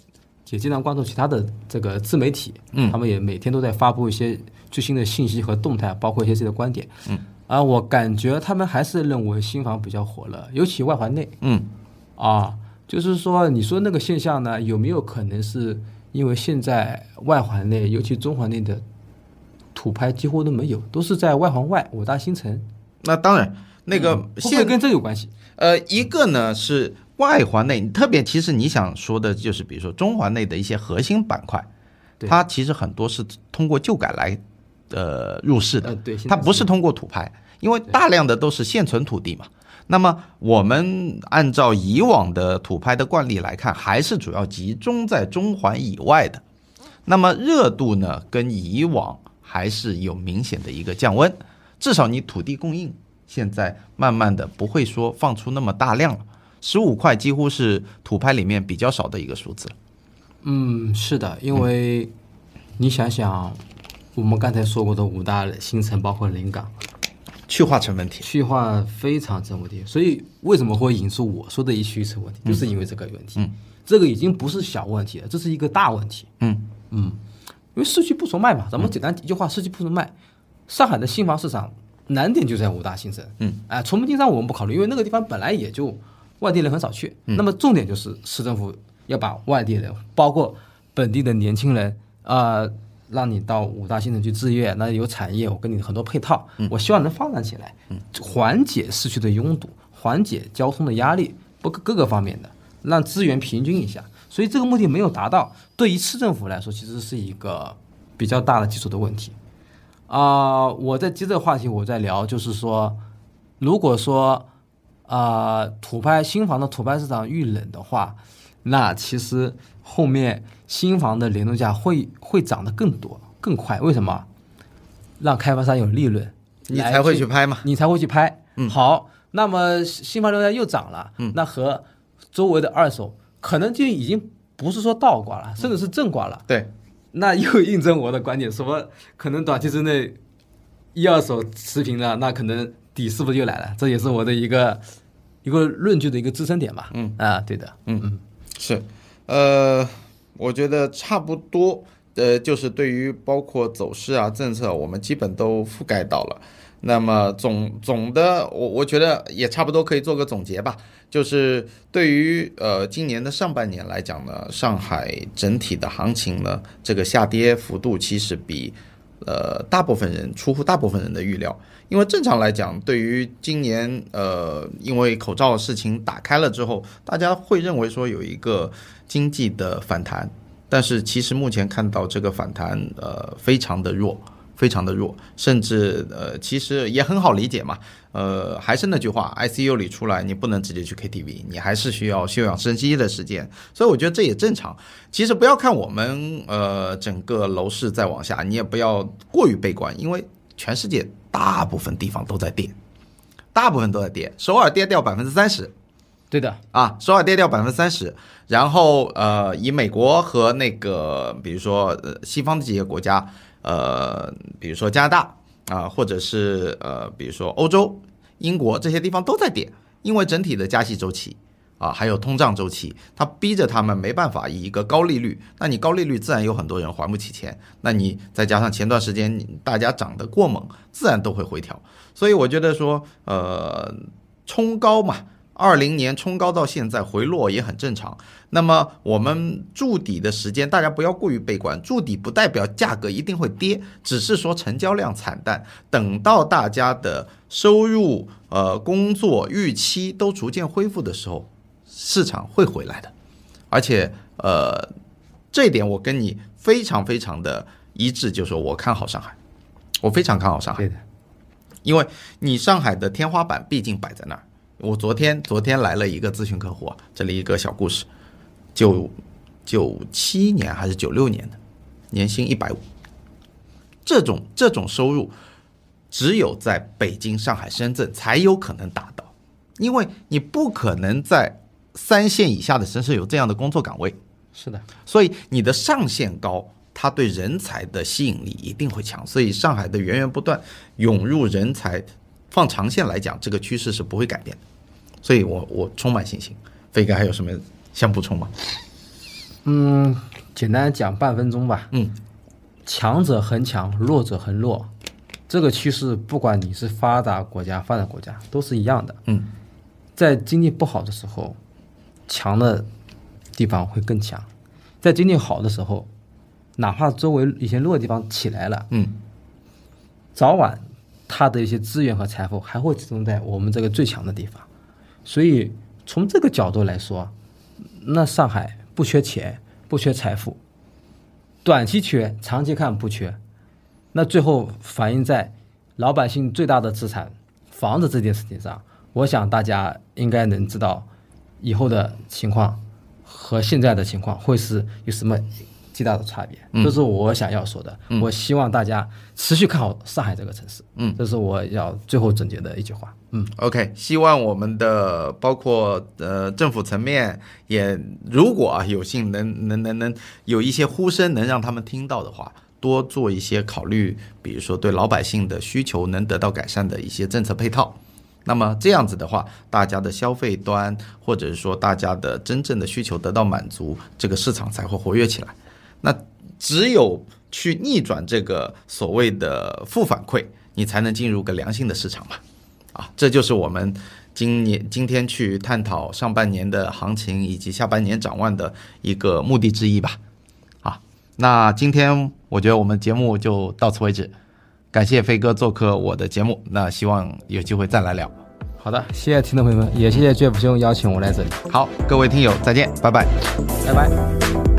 也经常关注其他的这个自媒体，嗯他们也每天都在发布一些最新的信息和动态，包括一些自己的观点，嗯，啊，我感觉他们还是认为新房比较火热，尤其外环内嗯，啊，就是说你说那个现象呢，有没有可能是因为现在外环内，尤其中环内的土拍几乎都没有，都是在外环外五大新城，那当然，那个会不会跟这有关系？呃，一个呢是外环内，特别其实你想说的就是，比如说中环内的一些核心板块，它其实很多是通过旧改来呃入市的，呃，对，它不是通过土拍，因为大量的都是现存土地嘛。那么我们按照以往的土拍的惯例来看，还是主要集中在中环以外的。那么热度呢，跟以往还是有明显的一个降温，至少你土地供应现在慢慢的不会说放出那么大量了。十五块几乎是土拍里面比较少的一个数字。嗯，是的，因为你想想，我们刚才说过的五大新城，包括临港，去化成问题。去化非常成问题。所以为什么会引出我说的一区成问题，就是因为这个问题。嗯这个已经不是小问题了，这是一个大问题。嗯嗯，因为市区不愁卖嘛，咱们简单一句话，市区不愁卖。上海的新房市场难点就在五大新城。嗯，哎、崇明金山我们不考虑，因为那个地方本来也就外地人很少去。嗯那么重点就是市政府要把外地人，包括本地的年轻人，呃，让你到五大新城去置业，那有产业，我跟你很多配套，嗯我希望能发展起来，缓解市区的拥堵，缓解交通的压力，不各各个方面的，让资源平均一下。所以这个目的没有达到，对于市政府来说，其实是一个比较大的基础的问题。啊、我在接这个话题，我在聊，就是说，如果说啊、土拍新房的土拍市场遇冷的话，那其实后面新房的联动价会会涨得更多更快。为什么？让开发商有利润，你才会去拍嘛。你才会去拍。好，那么新房流量又涨了，嗯那和周围的二手可能就已经不是说倒挂了，甚至是正挂了。对，那又印证我的观点，说可能短期之内一二手持平了，那可能底是不是又来了？这也是我的一个一个论据的一个支撑点吧。嗯啊，对的，嗯嗯是，呃，我觉得差不多，呃，就是对于包括走势啊、政策，我们基本都覆盖到了。那么总总的，我我觉得也差不多可以做个总结吧。就是对于呃今年的上半年来讲呢，上海整体的行情呢，这个下跌幅度其实比呃大部分人出乎大部分人的预料。因为正常来讲，对于今年呃，因为口罩的事情打开了之后，大家会认为说有一个经济的反弹，但是其实目前看到这个反弹呃非常的弱，非常的弱，甚至呃其实也很好理解嘛，呃还是那句话，ICU 里出来你不能直接去 KTV，你还是需要休养生息的时间，所以我觉得这也正常。其实不要看我们呃整个楼市在往下，你也不要过于悲观，因为全世界大部分地方都在跌，大部分都在跌，首尔跌掉百分之三十。对的，啊，首尔跌掉百分之三十，然后呃，以美国和那个比如说呃西方的这些国家，呃，比如说加拿大啊、或者是呃，比如说欧洲、英国这些地方都在跌，因为整体的加息周期啊，还有通胀周期，它逼着他们没办法以一个高利率，那你高利率自然有很多人还不起钱，那你再加上前段时间大家涨得过猛，自然都会回调。所以我觉得说，呃，冲高嘛。二零年冲高到现在回落也很正常。那么我们筑底的时间，大家不要过于悲观。筑底不代表价格一定会跌，只是说成交量惨淡。等到大家的收入、呃工作预期都逐渐恢复的时候，市场会回来的。而且呃，这点我跟你非常非常的一致，就是说我看好上海，我非常看好上海。对的，因为你上海的天花板毕竟摆在那儿。我昨天昨天来了一个咨询客户啊，这里一个小故事，九九七年还是九六年的，年薪一百五，这种这种收入，只有在北京、上海、深圳才有可能达到，因为你不可能在三线以下的城市有这样的工作岗位，是的，所以你的上限高，它对人才的吸引力一定会强，所以上海的源源不断涌入人才。放长线来讲，这个趋势是不会改变的，所以我我充满信心。飞哥还有什么想补充吗？嗯，简单讲半分钟吧。嗯，强者恒强，弱者恒弱，这个趋势不管你是发达国家、发展国家都是一样的。嗯，在经济不好的时候，强的地方会更强；在经济好的时候，哪怕周围一些弱的地方起来了，嗯，早晚。它的一些资源和财富还会集中在我们这个最强的地方，所以从这个角度来说，那上海不缺钱，不缺财富，短期缺，长期看不缺，那最后反映在老百姓最大的资产房子这件事情上，我想大家应该能知道以后的情况和现在的情况会是有什么。极大的差别，这是我想要说的。我希望大家持续看好上海这个城市。嗯，这是我要最后总结的一句话。嗯，OK，希望我们的包括呃政府层面也，如果啊有幸能能能能有一些呼声能让他们听到的话，多做一些考虑，比如说对老百姓的需求能得到改善的一些政策配套。那么这样子的话，大家的消费端或者是说大家的真正的需求得到满足，这个市场才会活跃起来。那只有去逆转这个所谓的负反馈，你才能进入个良性的市场嘛？啊，这就是我们今年今天去探讨上半年的行情以及下半年展望的一个目的之一吧。啊，那今天我觉得我们节目就到此为止，感谢飞哥做客我的节目，那希望有机会再来聊。好的，谢谢听众朋友们，也谢谢 Jeff 兄邀请我来这里。好，各位听友再见，拜拜，拜拜。